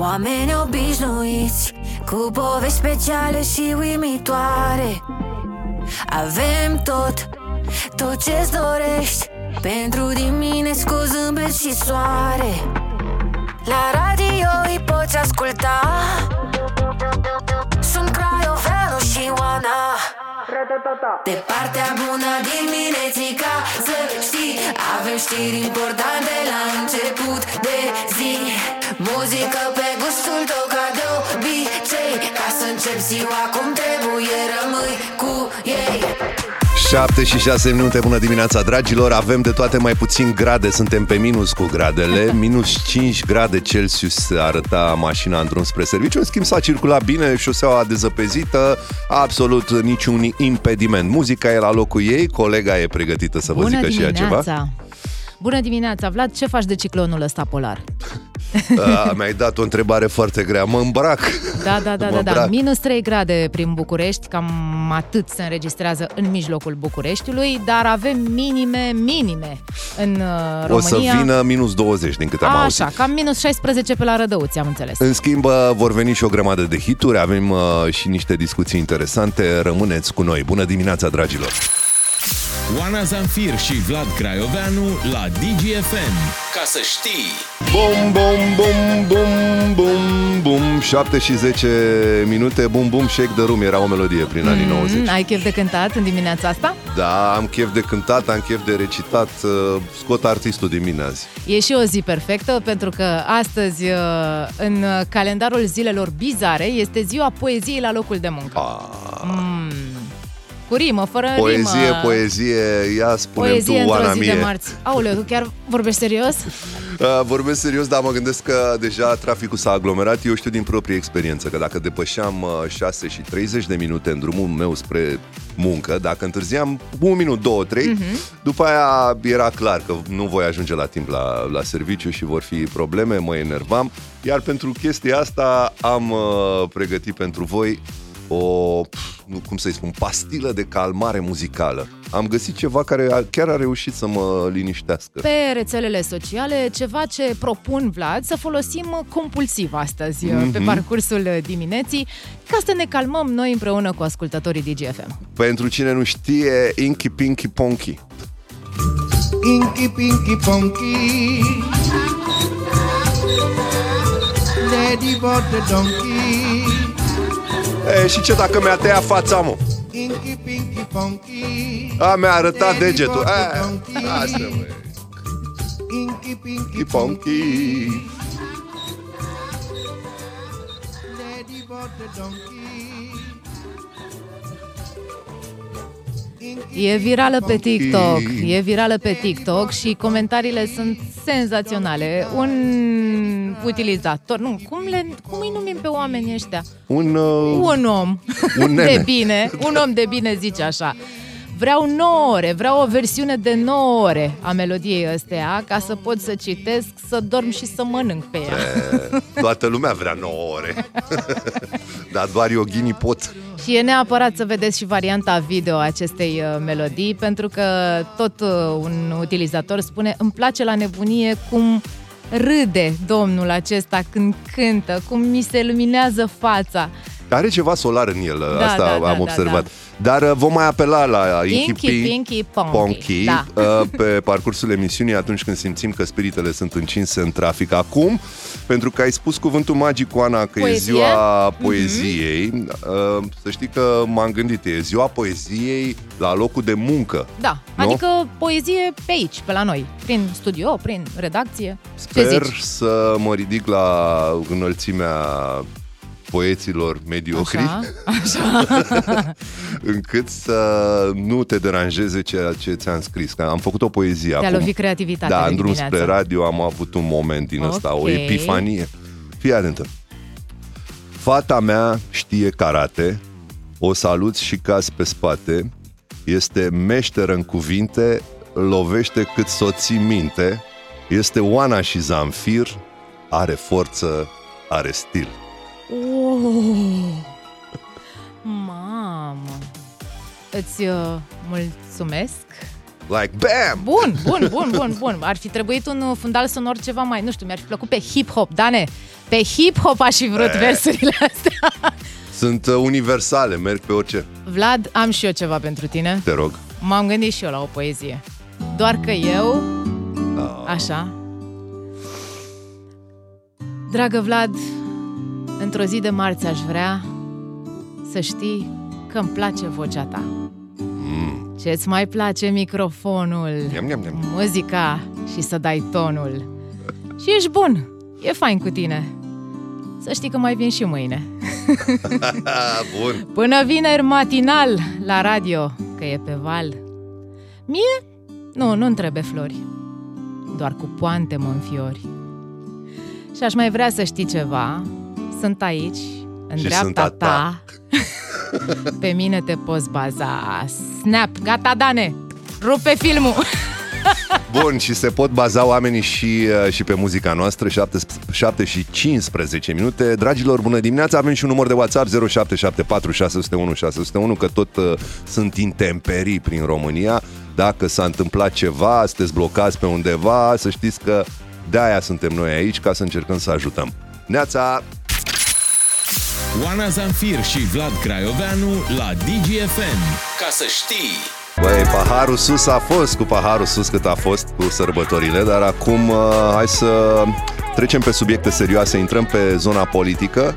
Oameni obișnuiți Cu povești speciale și uimitoare. Avem tot, tot ce-ți dorești. Pentru dimineți cu zâmbet și soare. La radio îi poți asculta. Sunt Craioveanu și Oana. De partea bună dimineții ca să știi Avem știri importante la început de zi Muzică pe gustul tău ca de obicei Ca să încep ziua cum trebuie rămâi cu ei. 7 și 6 minute, bună dimineața dragilor. Avem de toate mai puțin grade, suntem pe minus cu gradele. Minus 5 grade Celsius arăta mașina în drum spre serviciu. În schimb s-a circulat bine, șoseaua dezăpezită Absolut niciun impediment. Muzica e la locul ei, colega e pregătită să vă Bună zică și ea ceva. dimineața! Bună dimineața, Vlad, ce faci de ciclonul ăsta polar? A, Mi-ai dat o întrebare foarte grea, mă îmbrac Da, da, da, Mă da, da. îmbrac. Minus 3 grade prin București, cam atât se înregistrează în mijlocul Bucureștiului, dar avem minime, minime în uh, România. O să vină minus 20 din câte am auzit Așa, cam minus 16 pe la Rădăuți, am înțeles. În schimb, uh, vor veni și o grămadă de hituri, avem uh, și niște discuții interesante. Rămâneți cu noi. Bună dimineața, dragilor! Oana Zanfir și Vlad Craioveanu la DGFM. Ca să știi! Bum, bum, bum, bum, bum, bum 7 și 10 minute, bum, bum, shake the room Era o melodie prin anii 90 Mm, ai chef de cântat în dimineața asta? Da, am chef de cântat, am chef de recitat uh, Scot artistul din mine azi E și o zi perfectă pentru că astăzi, uh, în calendarul zilelor bizare, este ziua poeziei la locul de muncă. Ah, Mm. Cu rimă, fără Poezie, rimă. poezie, ia spune Poezie tu, Oana într-o zi mie de marți. Aoleu, tu chiar vorbești serios? Uh, Vorbesc serios, dar mă gândesc că deja traficul s-a aglomerat. Eu știu din proprie experiență că dacă depășeam uh, 6 și 30 de minute în drumul meu spre muncă, dacă întârziam un minut, două, trei, Mhm. după aia era clar că nu voi ajunge la timp la, la serviciu și vor fi probleme, mă enervam. Iar pentru chestia asta am uh, pregătit pentru voi o, pf, nu cum să-i spun, pastilă de calmare muzicală. Am găsit ceva care a, chiar a reușit să mă liniștească. Pe rețelele sociale, ceva ce propun Vlad să folosim compulsiv astăzi Mhm. pe parcursul dimineții, ca să ne calmăm noi împreună cu ascultătorii DGFM. Pentru cine nu știe, Inky Pinky Ponky. Inky Pinky Ponky. Daddy bought the donkey. E, și ce dacă mi-a tăiat fața, mă? Inky Pinky Ponky. A, mi-a arătat Daddy degetul. bought the A, donkey. asta, mă. Inky Pinky Pinky Ponky. Daddy bought the donkey. E virală pe TikTok, e virală pe TikTok și comentariile sunt senzaționale. Un utilizator, nu, cum, le, cum îi numim pe oamenii ăștia? Un, uh, Un om Un nene. de bine, un om de bine zice așa. Vreau 9 ore, vreau o versiune de 9 ore a melodiei ăsteia ca să pot să citesc, să dorm și să mănânc pe ea. toată lumea vrea 9 ore. Dar doar yoghinii pot. Și e neapărat să vedeți și varianta video a acestei uh, melodii, pentru că tot uh, un utilizator spune îmi place la nebunie cum râde domnul acesta când cântă, cum mi se luminează fața. Are ceva solar în el, Da, asta da, am da, da, observat. Dar uh, vom mai apela la Inky, Inky, Pin- Pinky, Ponky. Ponky Da. uh, pe parcursul emisiunii atunci când simțim că spiritele sunt încinse în trafic. Acum, pentru că ai spus cuvântul magic, Oana, că Poezie? e ziua poeziei, uh, să știi că m-am gândit, e ziua poeziei la locul de muncă. Da, Nu? adică poezie pe aici, pe la noi, prin studio, prin redacție. Ce Sper zici? să mă ridic la înălțimea poeților mediocri, Așa, așa. încât să nu te deranjeze ceea ce ți-am scris. Că am făcut o poezie Te-a acum. lovit creativitatea Da, de în drum dimineață. spre radio am avut un moment din ăsta, o Ok. epifanie. Fii atentă. Fata mea știe karate, o salut și caz pe spate, este meșteră în cuvinte, lovește cât să ții minte, este Oana și Zamfir, are forță, are stil. Oh, mamă! Îți uh, mulțumesc Like bam! Bun, bun, bun, bun, bun. Ar fi trebuit un uh, fundal sonor ceva mai, nu știu, mi-ar fi plăcut pe hip-hop, Dane. Pe hip-hop aș fi vrut versurile astea. Sunt uh, universale, merg pe orice. Vlad, am și eu ceva pentru tine. Te rog. M-am gândit și eu la o poezie. Doar că eu... Așa. Dragă Vlad, într-o zi de marți aș vrea să știi că îmi place vocea ta. Ce-ți mai place microfonul, Niam, niam, niam. muzica și să dai tonul. Și ești bun, e fain cu tine. Să știi că mai vin și mâine. Ah, bun. Până vineri matinal la radio, că e pe val. Mie? Nu, nu-mi trebuie flori. Doar cu poante mă înfiori. Și aș mai vrea să știi ceva. Sunt aici, în Și dreapta sunt a ta. Pe mine te poți baza. Snap, gata, Dane! Rupe filmul! Bun, și se pot baza oamenii și, uh, și pe muzica noastră, 7, 7 și 15 minute. Dragilor, bună dimineața, avem și un număr de WhatsApp 0774 601 601, că tot uh, sunt intemperii prin România. Dacă s-a întâmplat ceva, sunteți blocați pe undeva, să știți că de-aia suntem noi aici, ca să încercăm să ajutăm. Neața, Oana Zanfir și Vlad Craioveanu la DGFM. Ca să știi! Băi, paharul sus a fost cu paharul sus cât a fost cu sărbătorile, dar acum uh, hai să trecem pe subiecte serioase, intrăm pe zona politică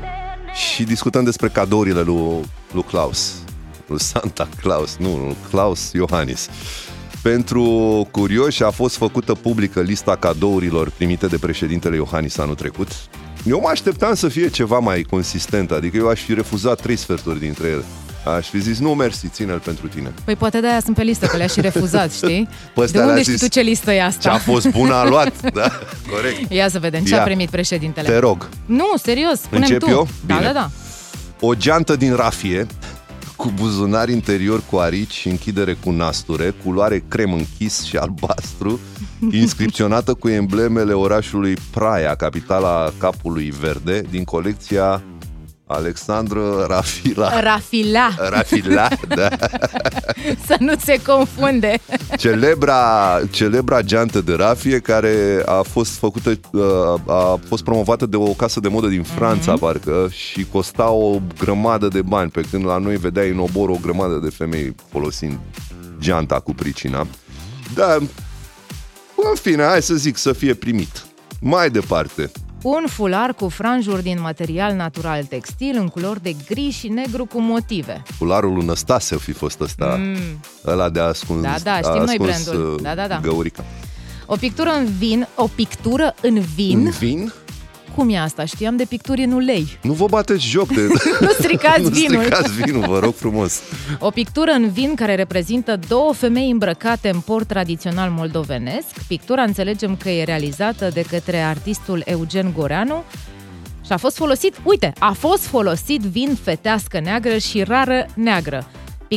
și discutăm despre cadourile lui, lui Claus, lui Santa Claus, nu, lui Claus Iohannis. Pentru curioși a fost făcută publică lista cadourilor primite de președintele Iohannis anul trecut. Eu mă așteptam să fie ceva mai consistent, adică eu aș fi refuzat trei sferturi dintre ele. Aș fi zis, nu, mersi, ține-l pentru tine. Păi poate de-aia sunt pe listă, că le-aș și refuzat, știi? Pe ăstea de unde le-a știi zis, tu ce listă e Ce asta? a fost bun a luat, da, corect. Ia să vedem, ce Ia. a primit președintele? Te rog, Nu, serios, spune Încep tu. eu? Da, Bine. da, da. o geantă din rafie, cu buzunar interior cu arici și închidere cu nasture, culoare crem închis și albastru, inscripționată cu emblemele orașului Praia, capitala capului verde, din colecția Alexandru Rafila. Rafila, Rafila, da. să nu se confunde. Celebra, celebra geantă de rafie care a fost făcută, uh, a fost promovată de o casă de modă din Franța, mm-hmm. parcă, și costa o grămadă de bani, pe când la noi vedeai în obor o grămadă de femei folosind geanta cu pricina. Da, în fine, hai să zic, să fie primit. Mai departe, Un fular cu franjuri din material natural textil în culori de gri și negru cu motive. cularul lui Năstase o fi fost ăsta, mm. ăla de ascuns, Da, da, știm a noi ascuns, brandul. uh, Da, da, da. Găurica. O pictură în vin, o pictură în vin. În vin? Cum e asta? Știam de picturi în ulei. Nu vă bateți joc de... Nu stricați nu vinul. stricați vinul, vă rog frumos. O pictură în vin care reprezintă două femei îmbrăcate în port tradițional moldovenesc. Pictura înțelegem că e realizată de către artistul Eugen Goreanu și a fost folosit, uite, a fost folosit vin fetească neagră și rară neagră.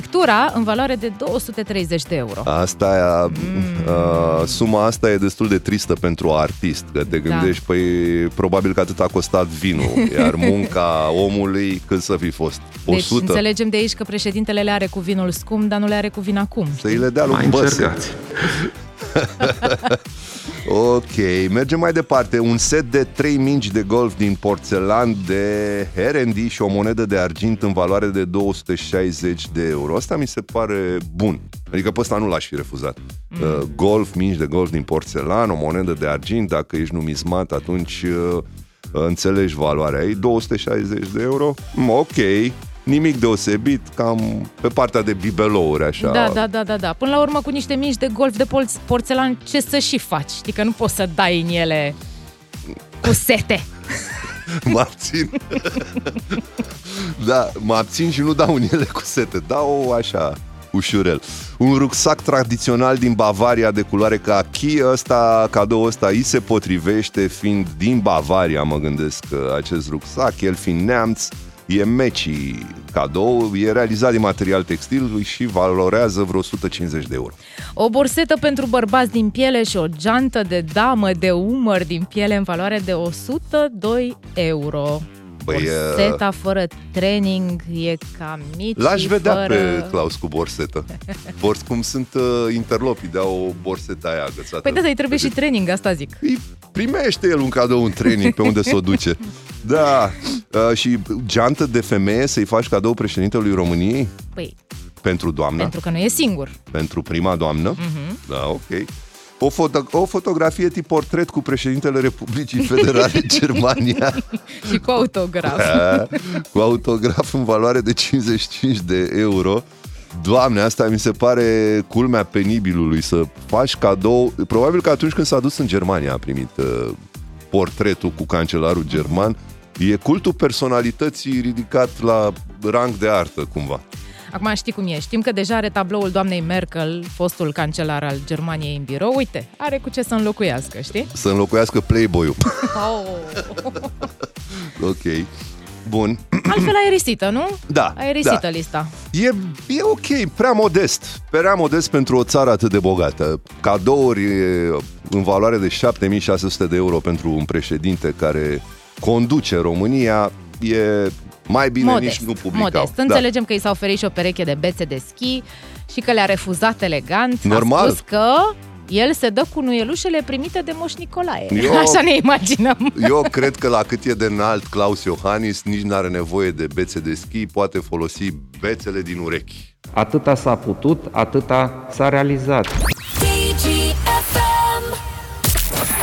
Pictura în valoare de 230 de euro. Asta, mm. uh, suma asta e destul de tristă pentru artist, că te gândești, da. păi probabil că atât a costat vinul, iar munca omului cât să fi fost? Deci 100? înțelegem de aici că președintele le are cu vinul scump, dar nu le are cu vin acum. Să îi le dea lui Băse. Ok, mergem mai departe. Un set de 3 mingi de golf din porțelan de Herendi și o monedă de argint în valoare de 260 de euro. Asta mi se pare bun. Adică pe ăsta nu l-aș fi refuzat. Mm. Uh, golf, mingi de golf din porțelan, o monedă de argint, dacă ești numizmat, atunci uh, înțelegi valoarea ei. 260 de euro? Mm, ok, nimic deosebit, cam pe partea de bibelouri, așa. Da, da, da, da, da. Până la urmă, cu niște mici de golf de polț- porțelan, ce să și faci? Știi că nu poți să dai în ele cu sete. Mă abțin. da, mă abțin și nu dau în ele cu sete. Dau așa, ușurel. Un rucsac tradițional din Bavaria de culoare kaki, ăsta, cadou ăsta îi se potrivește fiind din Bavaria, mă gândesc, acest rucsac, el fiind neamț, e meci cadou, e realizat din material textil și valorează vreo 150 de euro. O borsetă pentru bărbați din piele și o geantă de damă de umăr din piele în valoare de 102 euro. Băi, e- Borseta fără training e ca mici L-aș vedea fără... pe Claus cu borsetă. Bors, cum sunt uh, interlopii, dea o borsetă aia agățată. Păi da, îi trebuie și training, asta zic. Îi primește el un cadou, un training pe unde să o duce. Da, uh, și geantă de femeie să-i faci cadou președintelui României Păi, pentru doamnă, pentru, pentru că nu e singur. pentru prima doamnă. Mhm. Da, ok. O, foto- o fotografie tip portret cu președintele Republicii Federale Germania și cu autograf. Da, cu autograf în valoare de 55 de euro. Doamne, asta mi se pare culmea penibilului, să faci cadou. Probabil că atunci când s-a dus în Germania a primit uh, portretul cu cancelarul german. E cultul personalității ridicat la rang de artă, cumva. Acum știi cum e. Știm că deja are tabloul doamnei Merkel, fostul cancelar al Germaniei în birou. Uite, are cu ce să înlocuiască, știi? Să înlocuiască Playboy-ul. Oh. ok. Bun. Altfel aerisită, nu? Da, Aerisită da. lista. E, e ok, prea modest. Prea modest pentru o țară atât de bogată. Cadouri e, în valoare de 7600 de euro pentru un președinte care conduce România e mai bine modest, nici nu publicau. modest. Da. Înțelegem că i s-a oferit și o pereche de bețe de schi și că le-a refuzat elegant. Normal. A spus că el se dă cu nuielușele primite de Moș Nicolae. Eu- Așa ne imaginăm. Eu cred că la cât e de înalt Claus Iohannis, nici n-are nevoie de bețe de schi, poate folosi bețele din urechi. Atâta s-a putut, atâta s-a realizat. DGFM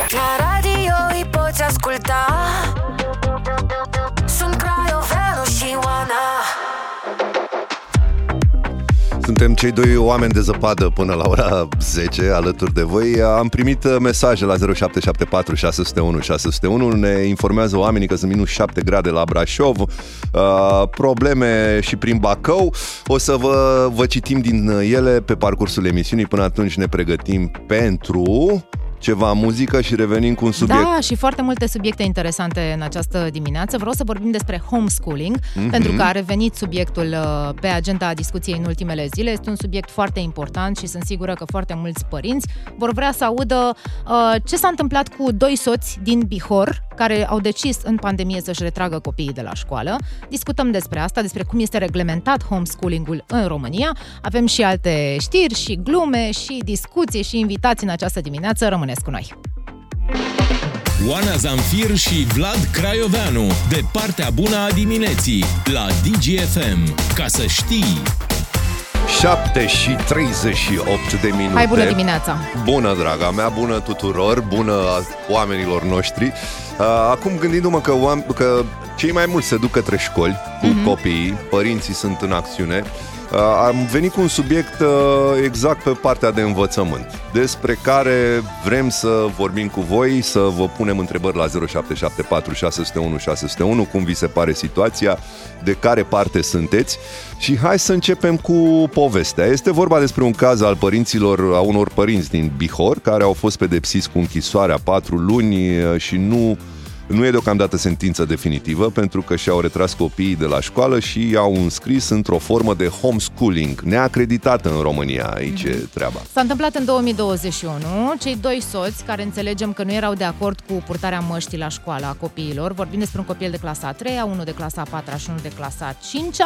La radio îi poți asculta Suntem cei doi oameni de zăpadă până la ora 10 alături de voi. Am primit uh, mesaje la 0774 601 601. Ne informează oamenii că sunt minus 7 grade la Brașov, uh, probleme și prin Bacău. O să vă, vă citim din ele pe parcursul emisiunii. Până atunci ne pregătim pentru ceva muzică și revenim cu un subiect. Da, și foarte multe subiecte interesante în această dimineață. Vreau să vorbim despre homeschooling, Mhm. mm-hmm. pentru că a revenit subiectul uh, pe agenda discuției în ultimele zile. Este un subiect foarte important și sunt sigură că foarte mulți părinți vor vrea să audă uh, ce s-a întâmplat cu doi soți din Bihor care au decis în pandemie să-și retragă copiii de la școală. Discutăm despre asta, despre cum este reglementat homeschooling-ul în România. Avem și alte știri și glume și discuții și invitații în această dimineață. Rămâneți cu noi! Oana Zamfir și Vlad Craioveanu, de partea bună a dimineții, la DGFM. Ca să știi... 7 și 38 de minute. Hai, bună dimineața! Bună, draga mea, bună tuturor, bună oamenilor noștri. Uh, Acum gândindu-mă că, oam- că cei mai mulți se duc către școli cu Mhm. mm-hmm. copiii, părinții sunt în acțiune, uh, am venit cu un subiect uh, exact pe partea de învățământ, despre care vrem să vorbim cu voi, să vă punem întrebări la 0774 601 601, cum vi se pare situația, de care parte sunteți și hai să începem cu povestea. Este vorba despre un caz al părinților, a unor părinți din Bihor, care au fost pedepsiți cu închisoarea 4 luni uh, și nu nu e deocamdată sentință definitivă pentru că și-au retras copiii de la școală și i-au înscris într-o formă de homeschooling neacreditată în România. Aici e treaba. S-a întâmplat în 2021. Cei doi soți, care înțelegem că nu erau de acord cu purtarea măștii la școală a copiilor, vorbim despre un copil de clasa a 3 unul de clasa a 4 și unul de clasa a 5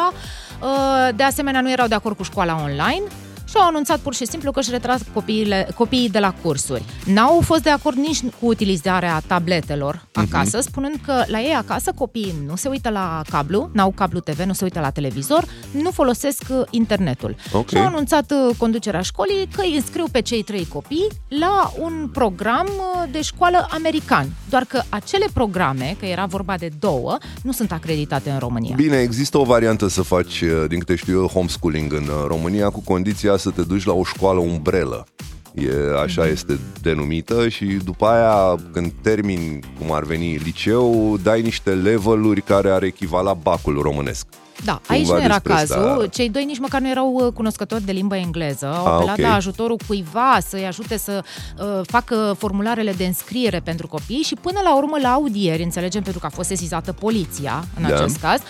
de asemenea nu erau de acord cu școala online și au anunțat pur și simplu că își retras copiile, copiii de la cursuri. N-au fost de acord nici cu utilizarea tabletelor acasă, spunând că la ei acasă copiii nu se uită la cablu, n-au cablu TV, nu se uită la televizor, nu folosesc uh, internetul. Ok. Și au anunțat uh, conducerea școlii că îi înscriu pe cei trei copii la un program uh, de școală american. Doar că acele programe, că era vorba de două, nu sunt acreditate în România. Bine, există o variantă să faci, uh, din câte știu eu, homeschooling în uh, România cu condiția să te duci la o școală umbrelă. E, așa Mhm. este denumită și după aia când termini, cum ar veni, liceu, dai niște leveluri care ar echivala bacul românesc. Da, aici Cumva nu era despre asta. cazul. Cei doi nici măcar nu erau uh, cunoscători de limba engleză. Au Ah, apelat ok. la ajutorul cuiva să-i ajute să uh, facă formularele de înscriere pentru copii și până la urmă la audieri, înțelegem pentru că a fost sesizată poliția în Da. acest caz,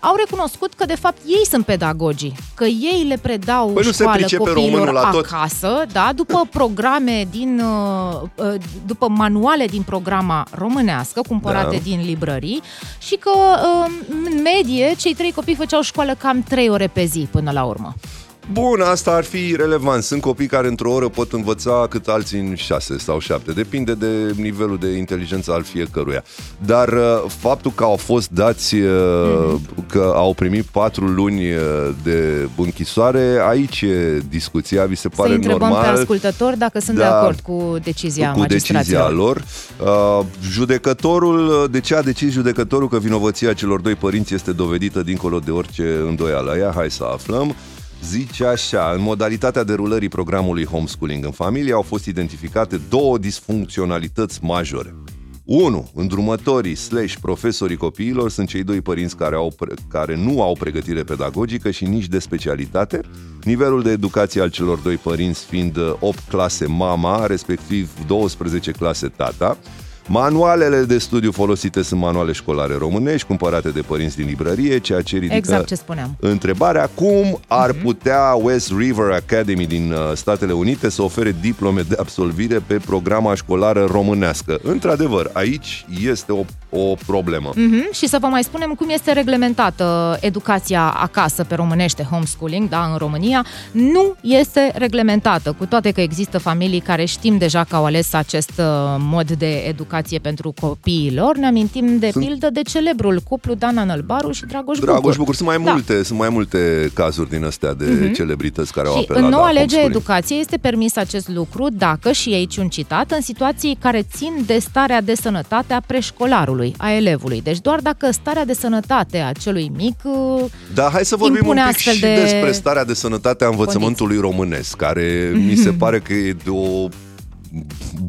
au recunoscut că de fapt ei sunt pedagogii, că ei le predau Păi nu se școală pricepe copiilor românul la tot. acasă, da, după programe din uh, uh, după manuale din programa românească cumpărate Da. din librării și că uh, în medie cei trei copii făceau școală cam trei ore pe zi până la urmă. Bun, asta ar fi relevant. Sunt copii care într-o oră pot învăța cât alții în șase sau șapte. Depinde de nivelul de inteligență al fiecăruia. Dar uh, faptul că au fost dați, uh, că au primit patru luni uh, de închisoare, aici e discuția. Vi se Să pare întrebăm normal? pe ascultători dacă sunt Da. de acord cu decizia cu decizia magistraților. lor. Uh, judecătorul, de ce a decis judecătorul că vinovăția celor doi părinți este dovedită dincolo de orice îndoială? Ea, hai să aflăm. Zice așa, în modalitatea derulării programului homeschooling în familie au fost identificate două disfuncționalități majore. 1. Îndrumătorii slash profesorii copiilor sunt cei doi părinți care, au, pre- care nu au pregătire pedagogică și nici de specialitate. Nivelul de educație al celor doi părinți fiind uh, 8 clase mama, respectiv 12 clase tata. Manualele de studiu folosite sunt manuale școlare românești, cumpărate de părinți din librărie, ceea ce ridică Exact ce spuneam. întrebarea cum ar putea West River Academy din uh, Statele Unite să ofere diplome de absolvire pe programa școlară românească. Într-adevăr, aici este o, o problemă. Mhm, Și să vă mai spunem cum este reglementată educația acasă pe românește, homeschooling, da, în România, nu este reglementată, cu toate că există familii care știm deja că au ales acest uh, mod de educație pentru copiii lor. Ne amintim de Sunt- pildă de celebrul cuplu Dana Nălbaru și Dragoș, Dragoș Bucur, sunt mai Da. Mhm. multe, sunt mai multe cazuri din astea de celebrități care au Și apelat în noua la lege homeschooling. educației este permis acest lucru dacă, și aici un citat, în situații care țin de starea de sănătate a preșcolarului, a elevului. Deci doar dacă starea de sănătate a celui mic uh, Da, hai să vorbim un impune pic astfel și de despre starea de sănătate a învățământului românesc, care mi se pare că e de o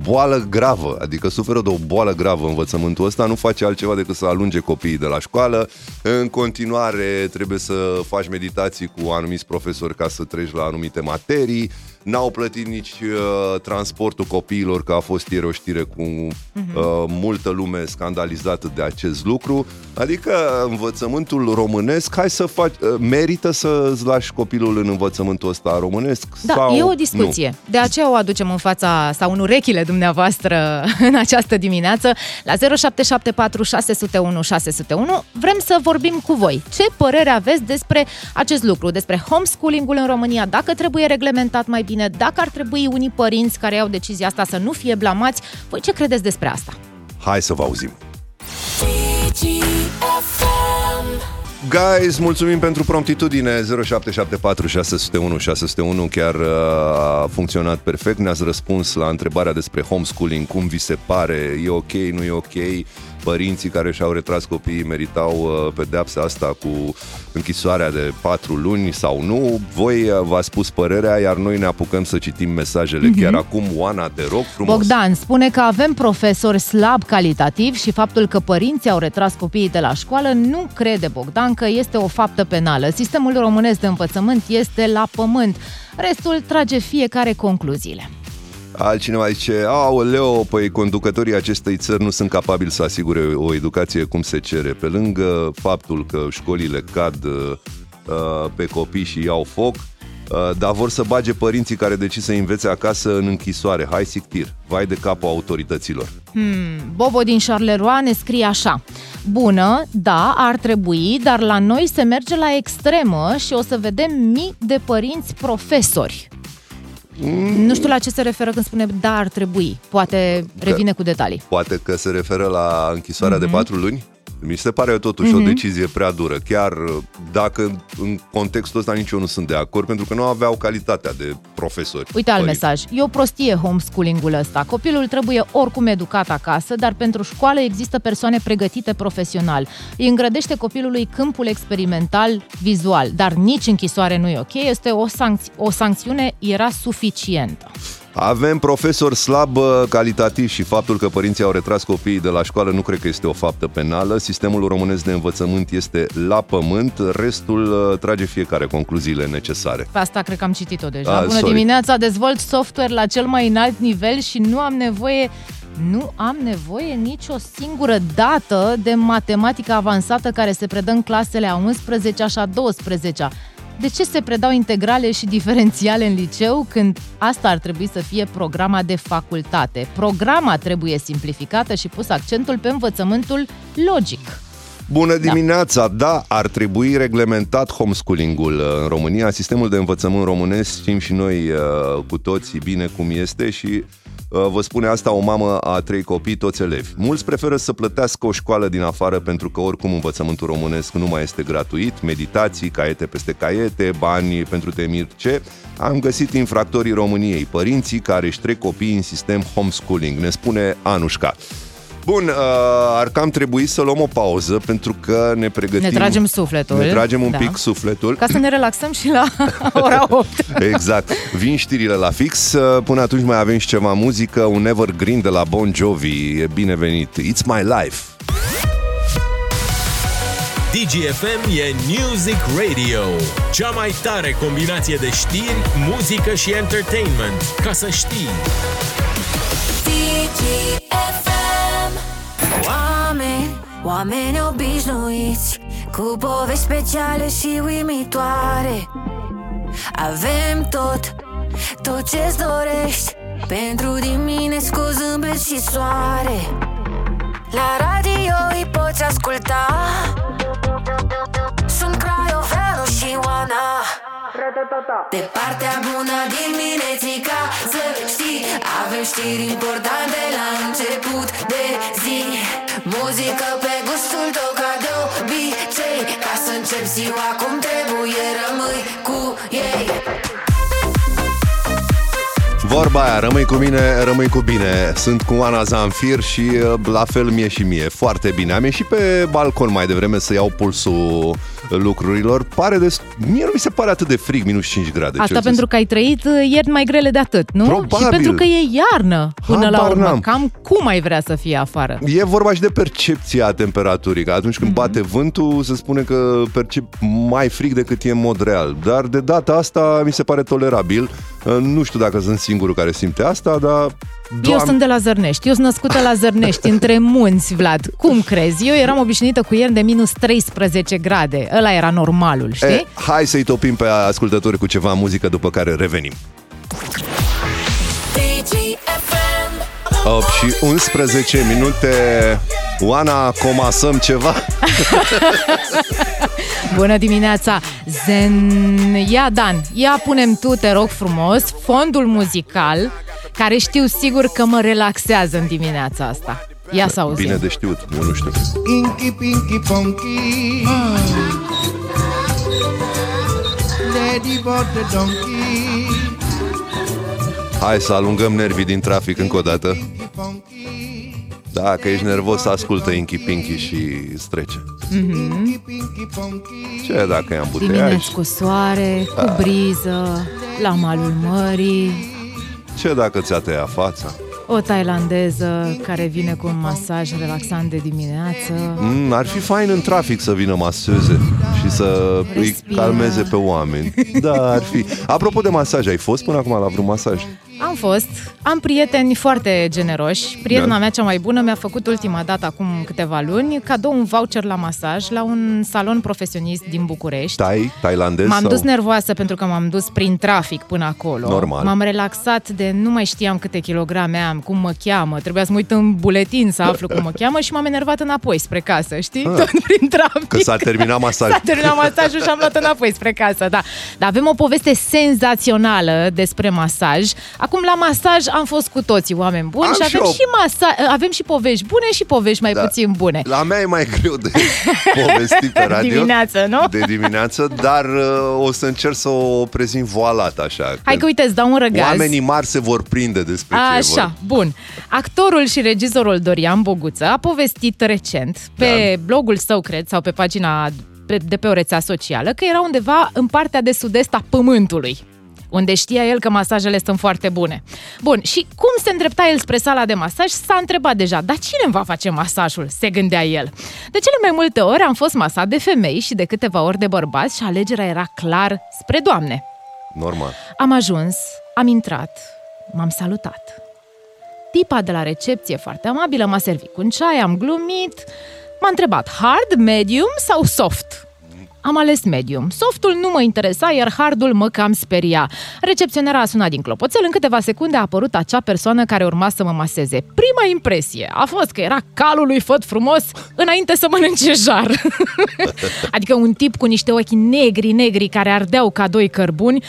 boală gravă, adică suferă de o boală gravă învățământul ăsta, nu face altceva decât să alunge copiii de la școală. În continuare trebuie să faci meditații cu anumiți profesori ca să treci la anumite materii. N-au plătit nici uh, transportul copiilor, că a fost ieri o știre cu uh, multă lume scandalizată de acest lucru. Adică învățământul românesc, hai să faci, uh, merită să îți lași copilul în învățământul ăsta românesc? Da, sau e o nu? discuție. De aceea o aducem în fața sau în urechile dumneavoastră în această dimineață la 0774 601 601. Vrem să vorbim cu voi. Ce părere aveți despre acest lucru, despre homeschooling-ul în România, dacă trebuie reglementat mai bine, dacă ar trebui unii părinți care iau decizia asta să nu fie blamați? Voi ce credeți despre asta? Hai să vă auzim. DGFM. Guys, mulțumim pentru promptitudine 0774 601 601 chiar uh, a funcționat perfect Ne-ați răspuns la întrebarea despre homeschooling Cum vi se pare? E ok? Nu e ok? Părinții care și-au retras copiii meritau uh, pedeapsa asta cu închisoarea de 4 luni sau nu? Voi uh, v-ați spus părerea, iar noi ne apucăm să citim mesajele chiar acum Oana, te rog frumos Bogdan spune că avem profesori slab calitativ și faptul că părinții au retras copiii de la școală nu crede Bogdan că este o faptă penală. Sistemul românesc de învățământ este la pământ. Restul trage fiecare concluziile. Altcineva zice, aoleo, păi conducătorii acestei țări nu sunt capabili să asigure o educație cum se cere. Pe lângă faptul că școlile cad uh, uh, pe copii și iau foc, uh, dar vor să bage părinții care decid să învețe acasă în închisoare. Hai sictir, vai de capul autorităților. Bobo din Charleroi ne scrie așa. Bună, da, ar trebui, dar la noi se merge la extremă și o să vedem mii de părinți profesori. Nu știu la ce se referă când spune da, ar trebui. Poate revine cu detalii. Poate că se referă la închisoarea Mhm. de patru luni? Mi se pare totuși o decizie prea dură, chiar dacă în contextul ăsta nici eu nu sunt de acord, pentru că nu aveau calitatea de profesori. Uite alt părinți. mesaj. E o prostie homeschooling-ul ăsta. Copilul trebuie oricum educat acasă, dar pentru școală există persoane pregătite profesional. Îi îngrădește copilului câmpul experimental vizual, dar nici închisoare nu e ok. Este o, sancți- o sancțiune era suficientă. Avem profesori slab uh, calitativ și faptul că părinții au retras copiii de la școală nu cred că este o faptă penală. Sistemul românesc de învățământ este la pământ, restul uh, trage fiecare concluziile necesare. Pe asta cred că am citit-o deja. Ah, Bună sorry. dimineața, dezvolt software la cel mai înalt nivel și nu am nevoie Nu am nevoie nicio singură dată de matematică avansată care se predă în clasele a 11 și a 12 de ce se predau integrale și diferențiale în liceu când asta ar trebui să fie programa de facultate? Programa trebuie simplificată și pus accentul pe învățământul logic. Bună dimineața! Da. da, ar trebui reglementat homeschooling-ul în România. Sistemul de învățământ românesc știm și noi uh, cu toții bine cum este și Uh, vă spune asta o mamă a trei copii, toți elevi. Mulți preferă să plătească o școală din afară pentru că oricum învățământul românesc nu mai este gratuit, meditații, caiete peste caiete, bani pentru temir ce. Am găsit infractorii României, părinții care își trec copiii în sistem homeschooling, ne spune Anușca. Bun, uh, ar cam trebui să luăm o pauză pentru că ne pregătim... Ne tragem sufletul. Ne tragem un da. pic sufletul. Ca să ne relaxăm și la ora 8. exact. Vin știrile la fix. Uh, până atunci mai avem și ceva muzică, un evergreen de la Bon Jovi. E binevenit. It's my life. DGFM e Music Radio, cea mai tare combinație de știri, muzică și entertainment. Ca să știi! DGFM Oameni, oameni obișnuiți Cu povești speciale și uimitoare. Avem tot, tot ce-ți dorești. Pentru dimineți cu zâmbet și soare. La radio îi poți asculta. Sunt Craioveanu și Oana. De partea bună dimineții ca să știi Avem știri importante la început de zi Muzică pe gustul tău ca de obicei Ca să încep ziua cum trebuie rămâi cu ei Vorba aia, rămâi cu mine, rămâi cu bine. Sunt cu Ana Zanfir și uh, la fel mie și mie. Foarte bine. Am ieșit pe balcon mai devreme să iau pulsul lucrurilor. Pare de... Mie nu mi se pare atât de frig, minus 5 grade. Asta Celsius. pentru că ai trăit uh, ieri mai grele de atât, nu? Probabil. Și pentru că e iarnă până Habar la urmă. n-am. Cam cum ai vrea să fie afară? E vorba și de percepția temperaturii, că atunci când bate vântul se spune că percep mai frig decât e în mod real. Dar de data asta mi se pare tolerabil. Nu știu dacă sunt singurul care simte asta, dar... Eu sunt de la Zărnești, eu sunt născută la Zărnești, între munți, Vlad. Cum crezi? Eu eram obișnuită cu ieri de minus 13 grade. Ăla era normalul, știi? E, hai să-i topim pe ascultători cu ceva muzică, după care revenim. DGFM 8 și 11 minute. Oana, comasăm ceva? Bună dimineața! Zen... Ia, Dan, ia punem tu, te rog frumos, fondul muzical, care știu sigur că mă relaxează în dimineața asta. Ia să auzim. Bine de știut, eu nu știu. Inky Pinky Funky. Daddy bought the donkey. Hai să alungăm nervii din trafic încă o dată. Pinky Funky. Dacă ești nervos, ascultă Inky Pinky și îți trece. Pinky Pinky Funky. Ce dacă e ambuteiaj? Dimineți cu soare, cu briză, la malul mării, Ce dacă ți-a tăiat fața? o tailandeză care vine cu un masaj relaxant de dimineață. Mm, ar fi fain în trafic să vină maseze și să îi Respiră. calmeze pe oameni. Da, ar fi. Apropo de masaj, ai fost până acum la vreun masaj? Am fost, am prieteni foarte generoși. Prietena Da. mea cea mai bună mi-a făcut ultima dată, acum câteva luni, cadou un voucher la masaj la un salon profesionist din București. Tai, tailandez M-am sau... dus nervoasă pentru că m-am dus prin trafic până acolo. Normal. M-am relaxat de nu mai știam câte kilograme am, cum mă cheamă. Trebuia să mă uit în buletin să aflu cum mă cheamă și m-am enervat înapoi spre casă, știi? Ah. Tot prin trafic. Că s-a terminat masajul. S-a terminat masajul și am luat înapoi spre casă, da. Dar avem o poveste senzațională despre masaj. Acum, la masaj am fost cu toții oameni buni Am și și avem eu. și, masa- avem și povești bune și povești mai Da. puțin bune. La mea e mai greu de povestit pe radio. Dimineață, nu? De dimineață, dar uh, o să încerc să o prezint voalat așa. Hai că uite, îți dau un răgaz. Oamenii mari se vor prinde despre ce e Așa, vorba. bun. Actorul și regizorul Dorian Boguță a povestit recent pe Da. blogul său, cred, sau pe pagina pe- de pe o rețea socială, că era undeva în partea de sud-est a Pământului unde știa el că masajele sunt foarte bune. Bun, și cum se îndrepta el spre sala de masaj, s-a întrebat deja, dar cine îmi va face masajul? Se gândea el. De cele mai multe ori am fost masat de femei și de câteva ori de bărbați și alegerea era clar spre doamne. Normal. Am ajuns, am intrat, m-am salutat. Tipa de la recepție, foarte amabilă, m-a servit cu un ceai, am glumit. M-a întrebat, hard, medium sau soft? Am ales medium. Softul nu mă interesa, iar hardul mă cam speria. Recepționera a sunat din clopoțel, în câteva secunde a apărut acea persoană care urma să mă maseze. Prima impresie a fost că era calul lui făt frumos înainte să mănânce jar. adică un tip cu niște ochi negri, negri, care ardeau ca doi cărbuni,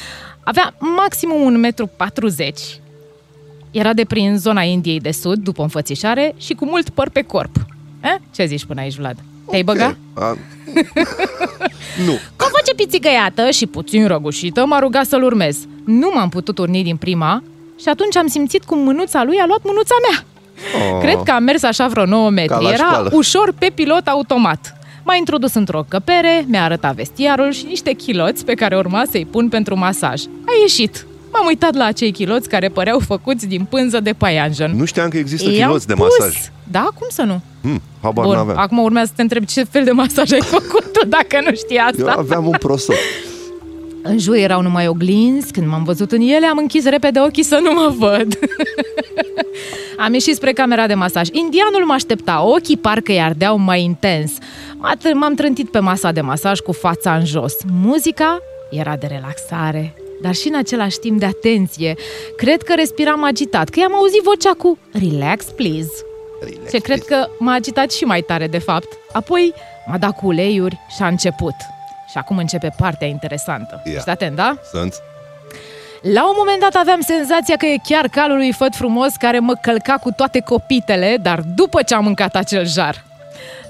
avea maximum 1,40 m. Era de prin zona Indiei de Sud, după înfățișare, și cu mult păr pe corp. Eh? Ce zici până aici, Vlad? Te-ai băgat? A... nu. Cu o voce pițigăiată și puțin răgușită, m-a rugat să-l urmez. Nu m-am putut urni din prima și atunci am simțit cum mânuța lui a luat mânuța mea. Oh. Cred că am mers așa vreo 9 Ca metri. la Era școală. ușor pe pilot automat. M-a introdus într-o căpere, mi-a arătat vestiarul și niște chiloți pe care urma să-i pun pentru masaj. A ieșit. M-am uitat la acei chiloți care păreau făcuți din pânză de paianjen. Nu știam că există I-am chiloți de pus. masaj. Da, cum să nu? Hmm, habar Bun, n-aveam. acum urmează să te întreb ce fel de masaj ai făcut tu, dacă nu știi asta. Eu aveam un prosop. În jur erau numai oglinzi, când m-am văzut în ele, am închis repede ochii să nu mă văd. am ieșit spre camera de masaj. Indianul mă aștepta, ochii parcă îi ardeau mai intens. M-a tr- M-am trântit pe masa de masaj cu fața în jos. Muzica era de relaxare, dar și în același timp de atenție. Cred că respiram agitat, că i-am auzit vocea cu Relax, please. Relax, Ce cred că m-a agitat și mai tare, de fapt. Apoi m-a dat cu uleiuri și a început. Și acum începe partea interesantă. Ia. Ești atent, da? Sunt. La un moment dat aveam senzația că e chiar calul lui făt frumos care mă călca cu toate copitele, dar după ce am mâncat acel jar.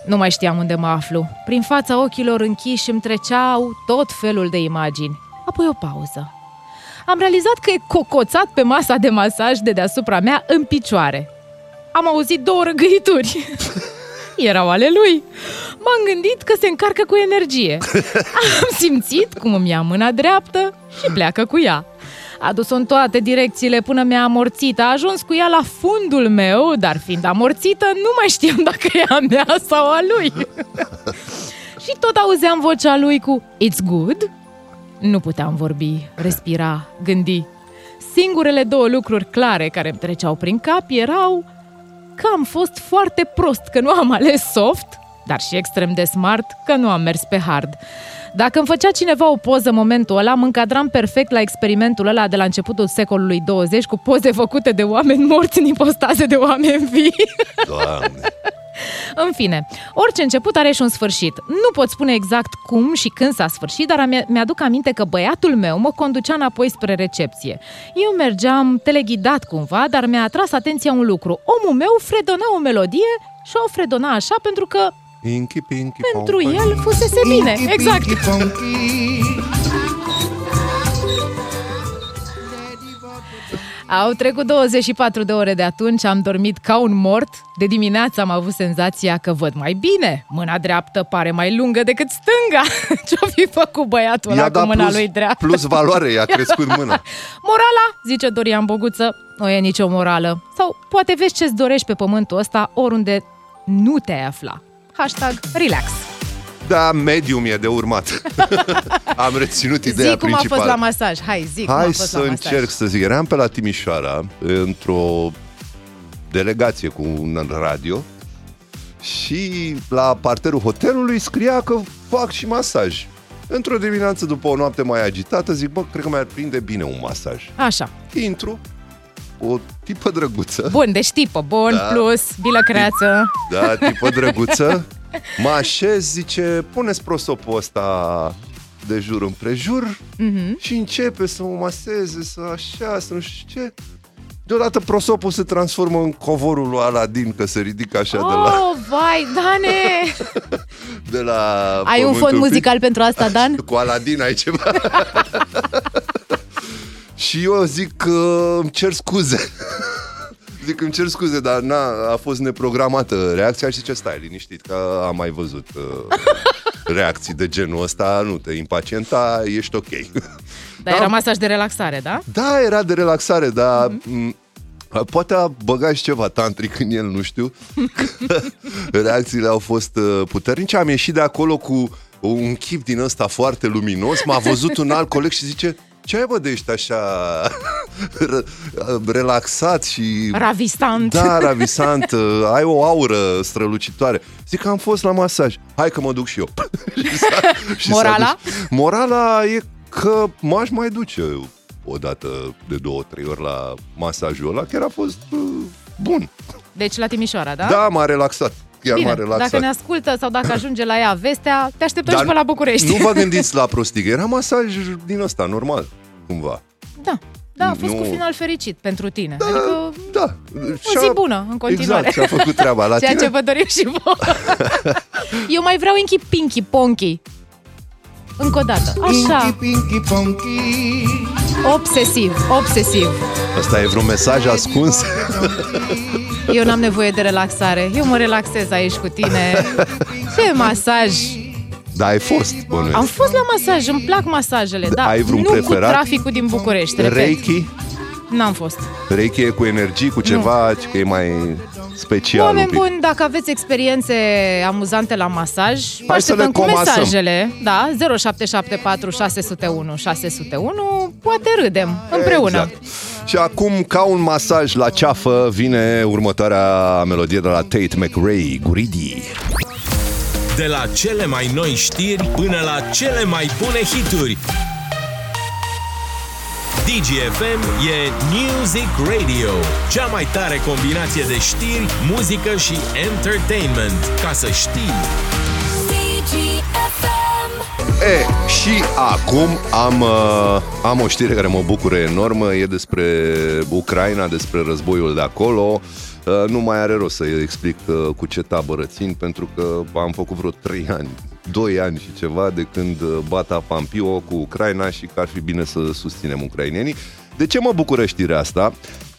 Nu mai știam unde mă aflu. Prin fața ochilor închiși îmi treceau tot felul de imagini. Apoi o pauză. Am realizat că e cocoțat pe masa de masaj de deasupra mea în picioare. Am auzit două răgăituri. Erau ale lui. M-am gândit că se încarcă cu energie. Am simțit cum îmi ia mâna dreaptă și pleacă cu ea. A dus-o în toate direcțiile până mi-a amorțit. A ajuns cu ea la fundul meu, dar fiind amorțită, nu mai știam dacă e a mea sau a lui. și tot auzeam vocea lui cu It's good? Nu puteam vorbi, respira, gândi. Singurele două lucruri clare care îmi treceau prin cap erau că am fost foarte prost că nu am ales soft, dar și extrem de smart că nu am mers pe hard. Dacă îmi făcea cineva o poză în momentul ăla, mă încadram perfect la experimentul ăla de la începutul secolului 20 cu poze făcute de oameni morți în ipostaze de oameni vii. Doamne. În fine, orice început are și un sfârșit. Nu pot spune exact cum și când s-a sfârșit, dar mi- mi-aduc aminte că băiatul meu mă conducea înapoi spre recepție. Eu mergeam teleghidat cumva, dar mi-a atras atenția un lucru. Omul meu fredona o melodie și o fredona așa pentru că Pinky, pinky, pentru pom, pom. el fusese bine. Pinky, Exact. pinky, funky. Au trecut 24 de ore de atunci, am dormit ca un mort. De dimineață am avut senzația că văd mai bine. Mâna dreaptă pare mai lungă decât stânga. Ce-o fi făcut băiatul ăla I-a cu dat mâna plus, lui dreaptă? plus valoare, i-a crescut mâna. Morala, zice Dorian Boguță, nu e nicio morală. Sau poate vezi ce-ți dorești pe pământul ăsta oriunde nu te-ai afla. Hashtag relax. Da, medium e de urmat. Am reținut ideea Zic cum a principală. fost la masaj. Hai, zic cum a Hai fost să la masaj. încerc să zic. Eram pe la Timișoara, într-o delegație cu un radio și la parterul hotelului scria că fac și masaj. Într-o dimineață după o noapte mai agitată zic, bă, cred că mi-ar prinde bine un masaj. Așa. Intru, o tipă drăguță, Bun, deci tipă, bun, Da. plus, bilă creață. da, tipă drăguță, mă așez, zice, puneți prosopul ăsta de jur împrejur Mhm. și începe să mă maseze, să așa, să nu știu ce. Deodată prosopul se transformă în covorul lui Aladin, că se ridică așa de la, Oh, vai, Dane! de la Ai un pământul fond pic. muzical pentru asta, Dan? Cu Aladin ai ceva. și eu zic că îmi cer scuze. Zic că îmi cer scuze, dar na, a fost neprogramată reacția și ce stai liniștit, că am mai văzut uh, reacții de genul ăsta, nu te impacienta, ești ok. Dar era masaj de relaxare, da? Da, era de relaxare, dar mm poate a băgat și ceva tantric în el, nu știu. Reacțiile au fost uh, puternice. Am ieșit de acolo cu un chip din ăsta foarte luminos. M-a văzut un alt coleg și zice, ce ai bă de ești așa re- relaxat și... Ravistant. Da, ravisant, ai o aură strălucitoare. Zic că am fost la masaj. Hai că mă duc și eu. și s-a, și s-a Morala? dus. Morala e că m-aș mai duce o dată de două, trei ori la masajul ăla. Chiar a fost uh, bun. Deci la Timișoara, da? Da, m-a relaxat. Chiar m-a Bine, relaxat. dacă ne ascultă sau dacă ajunge la ea vestea, te așteptăm Dar și pe la București. Nu vă gândiți la prostigă. Era masaj din ăsta, normal, cumva. Da, da, a fost Nu. cu final fericit pentru tine. Da, Adică da. o zi bună în continuare. Exact, și-a făcut treaba. La Ceea tine? ce vă dorim și vouă. Eu mai vreau Inky Pinky Ponky. Încă o dată. Așa, Pinky, pinky, ponky. obsesiv, obsesiv. Asta e vreun mesaj ascuns? Eu n-am nevoie de relaxare. Eu mă relaxez aici cu tine. Ce masaj? Da, ai fost, bănuiesc. Am fost la masaj, îmi plac masajele, da. Ai vreun nu preferat? cu traficul din București, repet. Reiki? N-am fost. Reiki e cu energii, cu ceva, ci că e mai special un Oameni pic. buni, dacă aveți experiențe amuzante la masaj, vă Hai să le așteptăm cu comasăm. mesajele. Da, 0774 601 601. Poate râdem împreună. Exact. Și acum, ca un masaj la ceafă, vine următoarea melodie de la Tate McRae, Greedy. De la cele mai noi știri până la cele mai bune hituri. DGFM e Music Radio, cea mai tare combinație de știri, muzică și entertainment. Ca să știi... DGFM. E, și acum am, uh, am o știre care mă bucură enorm, e despre Ucraina, despre războiul de acolo. Uh, nu mai are rost să explic uh, cu ce tabără țin, pentru că am făcut vreo 3 ani, 2 ani și ceva de când uh, bata Pampio cu Ucraina și că ar fi bine să susținem ucrainenii. De ce mă bucură știrea asta?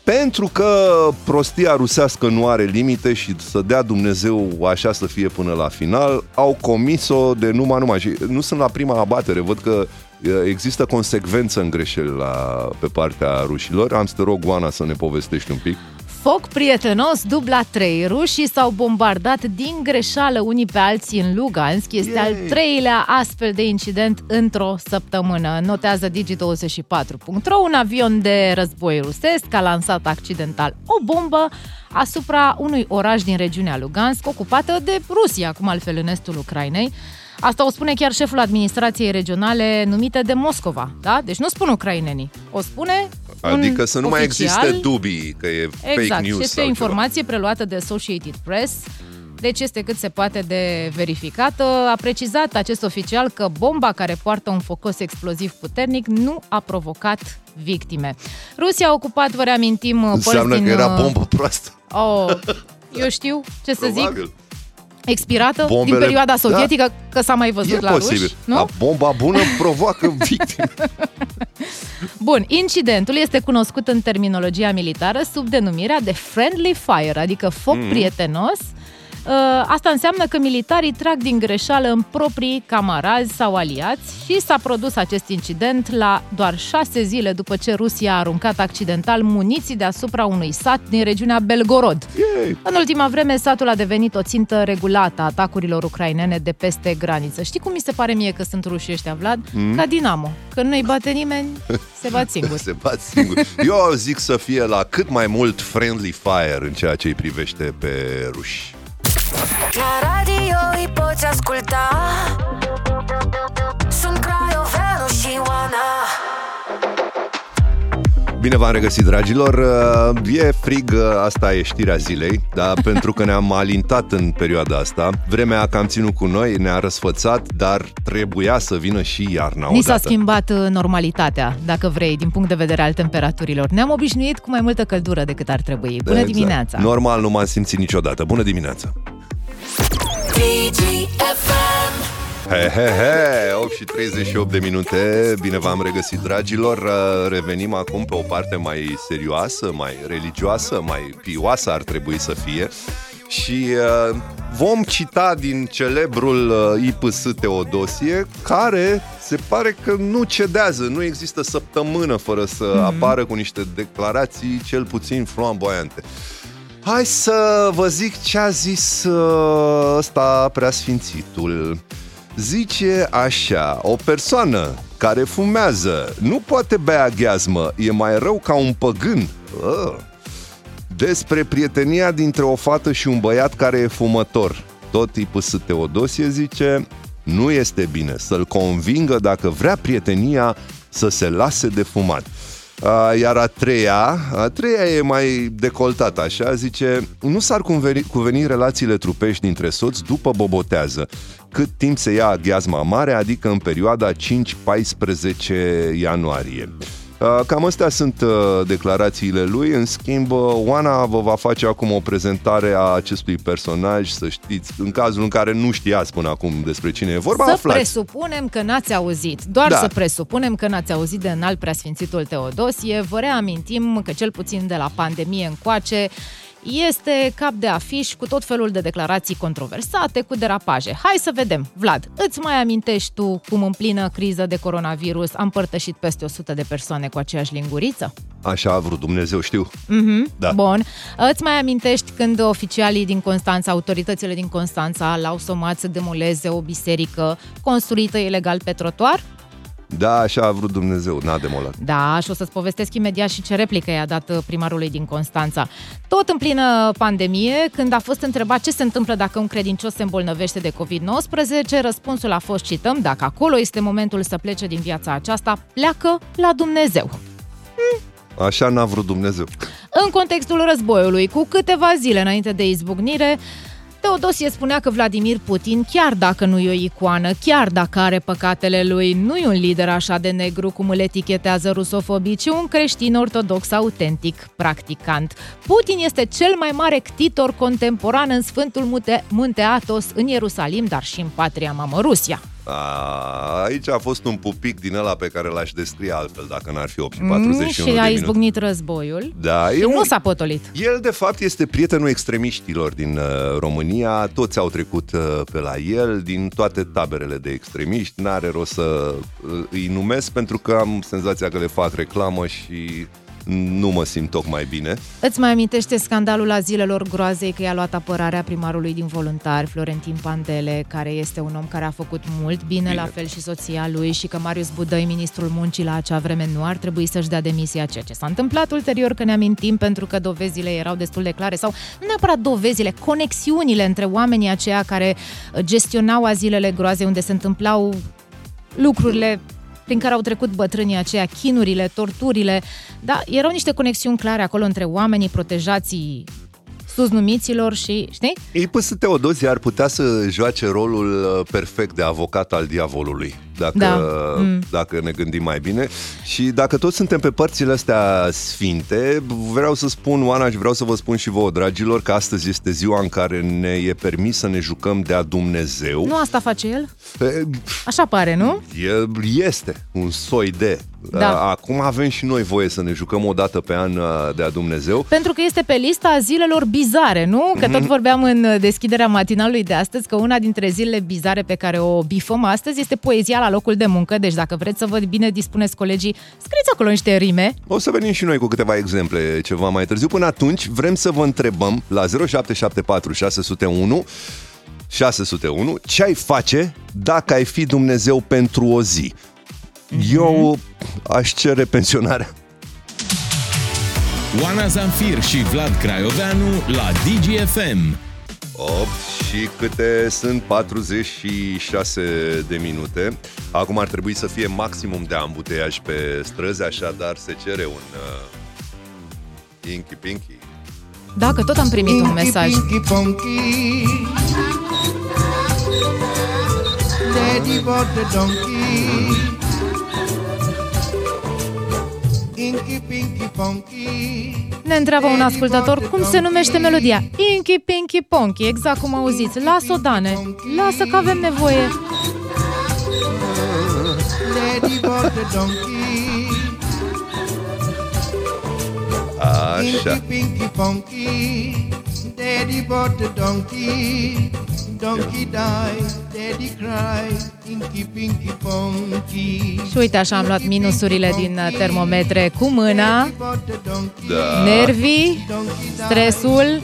Pentru că prostia rusească nu are limite și să dea Dumnezeu așa să fie până la final, au comis-o de numai numai. Și nu sunt la prima abatere, văd că e, există consecvență în greșeli la, pe partea rușilor. Am să te rog, Oana, să ne povestești un pic. Foc prietenos, dubla 3. Rușii s-au bombardat din greșeală unii pe alții în Lugansk. Este Yay! al treilea astfel de incident într-o săptămână. Notează Digi24.ro. Un avion de război rusesc a lansat accidental o bombă asupra unui oraș din regiunea Lugansk, ocupată de Rusia, cum altfel în estul Ucrainei. Asta o spune chiar șeful administrației regionale numite de Moscova, da? Deci nu spun ucrainenii, o spune un Adică să nu mai oficial. existe dubii că e Exact, fake și news este sau o informație preluată de Associated Press, deci este cât se poate de verificată. A precizat acest oficial că bomba care poartă un focos exploziv puternic nu a provocat victime. Rusia a ocupat, vă reamintim, ceva. părți Înseamnă din... că era uh, bombă proastă. Oh, eu știu ce să zic, Probabil. expirată din Bombele- perioada da. sovietică, că s-a mai văzut E la posibil. ruși, nu? Dar bomba bună provoacă victime. Bun, incidentul este cunoscut în terminologia militară sub denumirea de friendly fire, adică foc Mhm. mm. prietenos. Uh, Asta înseamnă că militarii trag din greșeală în proprii camarazi sau aliați și s-a produs acest incident la doar șase zile după ce Rusia a aruncat accidental muniții deasupra unui sat din regiunea Belgorod. Yay. În ultima vreme, satul a devenit o țintă regulată a atacurilor ucrainene de peste graniță. Știi cum mi se pare mie că sunt rușii ăștia, Vlad? Mm. Ca Dinamo. Când nu-i bate nimeni, se bat singuri. Se bat singur. Eu zic să fie la cât mai mult friendly fire în ceea ce îi privește pe ruși. La radio îi poți asculta Sunt Craioveanu și Oana Bine v-am regăsit, dragilor! Uh, E frig, uh, asta e știrea zilei, da? pentru că ne-am alintat în perioada asta. Vremea a cam ținut cu noi, ne-a răsfățat, dar trebuia să vină și iarna Ni s-a odată. schimbat uh, normalitatea, dacă vrei, din punct de vedere al temperaturilor. Ne-am obișnuit cu mai multă căldură decât ar trebui. Bună Exact. dimineața! Normal, nu m-am simțit niciodată. Bună dimineața! DGFM He, he, he, 8 și 38 de minute, bine v-am regăsit, dragilor. Uh, Revenim acum pe o parte mai serioasă, mai religioasă, mai pioasă ar trebui să fie. Și uh, vom cita din celebrul uh, IPS Teodosie, care se pare că nu cedează, nu există săptămână fără să mm-hmm. apară cu niște declarații cel puțin flamboiante. Hai să vă zic ce a zis uh, ăsta preasfințitul. Zice așa, o persoană care fumează. Nu poate bea aghiazmă, e mai rău ca un păgân. Uh. Despre prietenia dintre o fată și un băiat care e fumător. Tot tipul S. Teodosie zice, nu este bine să-l convingă dacă vrea prietenia să se lase de fumat. A, Iar a treia, a treia e mai decoltată așa, zice Nu s-ar cuveni, cuveni relațiile trupești dintre soți după bobotează. Cât timp se ia aghiazma mare, adică în perioada 5-14 ianuarie. Uh, Cam astea sunt uh, declarațiile lui. În schimb, uh, Oana vă va face acum o prezentare a acestui personaj, să știți, în cazul în care nu știați până acum despre cine e vorba, Să aflați. presupunem că n-ați auzit. Doar Da. să presupunem că n-ați auzit de înalt preasfințitul Teodosie. Vă reamintim că cel puțin de la pandemie încoace este cap de afiș cu tot felul de declarații controversate, cu derapaje. Hai să vedem. Vlad, îți mai amintești tu cum în plină criză de coronavirus am părtășit peste 100 de persoane cu aceeași linguriță? Așa a vrut Dumnezeu, știu. Mhm, Da. Bun. Îți mai amintești când oficialii din Constanța, autoritățile din Constanța, l-au somat să demoleze o biserică construită ilegal pe trotuar? Da, așa a vrut Dumnezeu, n-a demolat. Da, și o să-ți povestesc imediat și ce replică i-a dat uh, primarului din Constanța. Tot în plină pandemie, când a fost întrebat ce se întâmplă dacă un credincios se îmbolnăvește de COVID-19, răspunsul a fost, cităm, dacă acolo este momentul să plece din viața aceasta, pleacă la Dumnezeu. Așa n-a vrut Dumnezeu. În contextul războiului, cu câteva zile înainte de izbucnire, Teodosie spunea că Vladimir Putin, chiar dacă nu e o icoană, chiar dacă are păcatele lui, nu e un lider așa de negru cum îl etichetează rusofobii, ci un creștin ortodox autentic, practicant. Putin este cel mai mare ctitor contemporan în Sfântul Munte, Munte Athos, în Ierusalim, dar și în patria mamă Rusia. A, aici a fost un pupic din ăla pe care l-aș descrie altfel, dacă n-ar fi 8 și 41 Mm, și de a minute. izbucnit războiul. Da, și e un, nu s-a potolit. El, de fapt, este prietenul extremiștilor din uh, România. Toți au trecut uh, pe la el, din toate taberele de extremiști. N-are rost să uh, îi numesc, pentru că am senzația că le fac reclamă și nu mă simt tocmai bine. Îți mai amintește scandalul la zilelor groazei că i-a luat apărarea primarului din voluntari, Florentin Pandele, care este un om care a făcut mult bine, Bine. la fel și soția lui, și că Marius Budăi, ministrul muncii la acea vreme, nu ar trebui să-și dea demisia, ceea ce s-a întâmplat ulterior, că ne amintim pentru că dovezile erau destul de clare, sau nu neapărat dovezile, conexiunile între oamenii aceia care uh, gestionau azilele groazei, unde se întâmplau lucrurile prin care au trecut bătrânii aceia, chinurile, torturile, da, erau niște conexiuni clare acolo între oamenii protejații susnumiților și, știi? Ei, păi, Teodozie ar putea să joace rolul uh, perfect de avocat al diavolului, dacă, Da. Mm. dacă ne gândim mai bine. Și dacă toți suntem pe părțile astea sfinte, vreau să spun, Oana, și vreau să vă spun și vouă, dragilor, că astăzi este ziua în care ne e permis să ne jucăm de-a Dumnezeu. Nu asta face el? E, Așa pare, nu? El este un soi de. Da. Acum avem și noi voie să ne jucăm o dată pe an uh, de-a Dumnezeu. Pentru că este pe lista zilelor bizare, nu? Că tot vorbeam în deschiderea matinalului de astăzi că una dintre zilele bizare pe care o bifăm astăzi este poezia la locul de muncă. Deci dacă vreți să vă bine dispuneți colegii, scrieți acolo niște rime. O să venim și noi cu câteva exemple ceva mai târziu. Până atunci, vrem să vă întrebăm la 0774 601 601 ce ai face dacă ai fi Dumnezeu pentru o zi. Eu aș cere pensionarea. Oana Zamfir și Vlad Craioveanu la DGFM. 8 și câte sunt 46 de minute. Acum ar trebui să fie maximum de ambuteiaj pe străzi, așadar se cere un uh, Inky Pinky. Dacă tot am primit un mesaj. Pinky Punky. Daddy bought the donkey. Ne întreabă un ascultător cum se numește melodia. Inky Pinky Ponky, exact cum auziți. Lasă-o, Dane. Lasă că avem nevoie. Daddy bought the donkey. Așa. Inky Pinky Punky. Daddy bought the donkey. Donkey died, daddy cried, Inky Pinky Funky. Și uite așa am luat minusurile din uh, termometre cu mâna, Daddy bought the donkey. Da. nervii, stresul.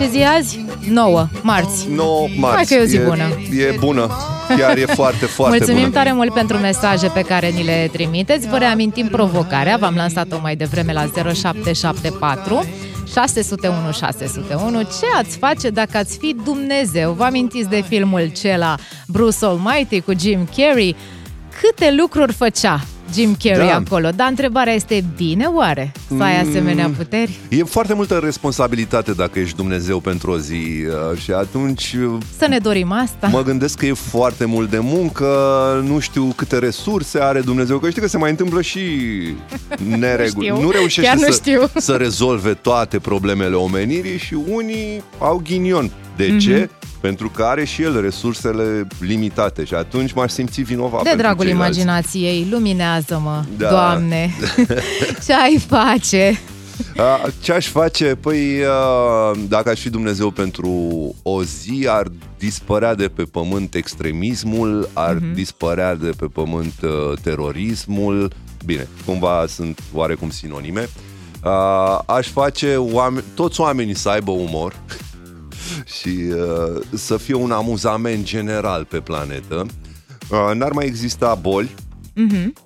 Ce zi azi? 9, marți. 9 marți. Hai că e o zi e, bună. E bună. Chiar e foarte, foarte Mulțumim bună. tare mult pentru mesaje pe care ni le trimiteți. Vă reamintim provocarea, v-am lansat-o mai devreme la 0774 601 601. Ce ați face dacă ați fi Dumnezeu? Vă amintiți de filmul cela Bruce Almighty cu Jim Carrey? Câte lucruri făcea Jim Carrey Da. acolo? Dar întrebarea este, bine oare să ai asemenea puteri? E foarte multă responsabilitate dacă ești Dumnezeu pentru o zi uh, și atunci uh, Să ne dorim asta? mă gândesc că e foarte mult de muncă, nu știu câte resurse are Dumnezeu, că știi că se mai întâmplă și nereguli. știu. nu reușește Chiar nu să, știu. să rezolve toate problemele omenirii și unii au ghinion. De Mhm. ce? Pentru că are și el resursele limitate și atunci m-aș simți vinovat De pentru dragul ceilalți. imaginației, luminează-mă, Da. Doamne! Ce ai face? A, Ce aș face? Păi, a, dacă aș fi Dumnezeu pentru o zi, ar dispărea de pe pământ extremismul, ar Mhm. dispărea de pe pământ uh, terorismul. Bine, cumva sunt oarecum sinonime. A, Aș face oameni, toți oamenii să aibă umor și uh, să fie un amuzament general pe planetă. Uh, N-ar mai exista boli,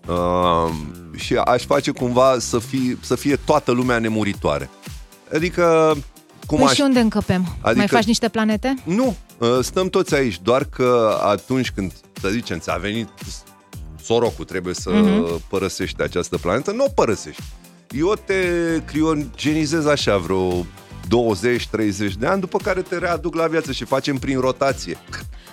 Uh, și aș face cumva să fie, să fie toată lumea nemuritoare. Adică, cum Păi aș... și unde încăpem? Mai Adică- faci niște planete? Nu, uh, stăm toți aici, doar că atunci când, să zicem, ți-a venit sorocul, trebuie să Mhm. părăsești această planetă, nu o părăsești. Eu te criogenizez așa vreo 20-30 de ani, după care te readuc la viață și facem prin rotație.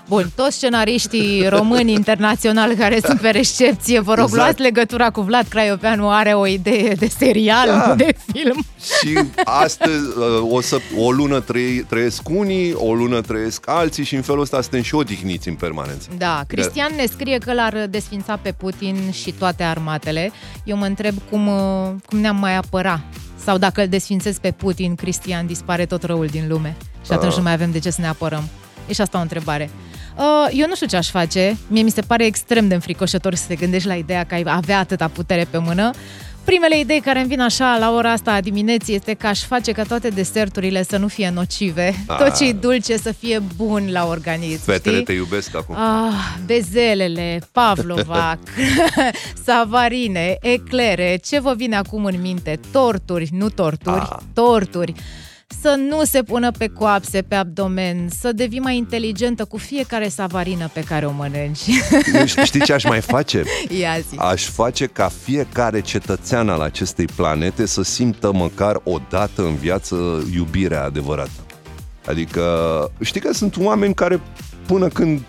Bun, toți scenariștii români internaționali care sunt pe recepție, vă rog, Exact. luați legătura cu Vlad Craioveanu, are o idee de serial, Da. nu de film. Și astăzi, uh, o, să, o lună trăi, trăiesc unii, o lună trăiesc alții și în felul ăsta suntem și odihniți în permanență. Da, Cristian ne scrie că l-ar desfința pe Putin și toate armatele. Eu mă întreb cum, uh, cum ne-am mai apăra. Sau dacă îl desfințez pe Putin, Cristian, dispare tot răul din lume. Și atunci Ah. nu mai avem de ce să ne apărăm. E și asta o întrebare. Uh, Eu nu știu ce aș face. Mie mi se pare extrem de înfricoșător să te gândești la ideea că ai avea atâta putere pe mână. Primele idei care îmi vin așa la ora asta a dimineții este că aș face ca toate deserturile să nu fie nocive. Ah. Tot ce e dulce să fie bun la organism. Fetele știi? te iubesc acum. Ah, bezelele, pavlova, savarine, eclere, ce vă vine acum în minte? Torturi, nu torturi, Ah. torturi. Să nu se pună pe coapse, pe abdomen, să devii mai inteligentă cu fiecare savarină pe care o mănânci. Eu Știi ce aș mai face? Ia zi. Aș face ca fiecare cetățean al acestei planete să simtă măcar o dată în viață iubirea adevărată. Adică, știi că sunt oameni care până când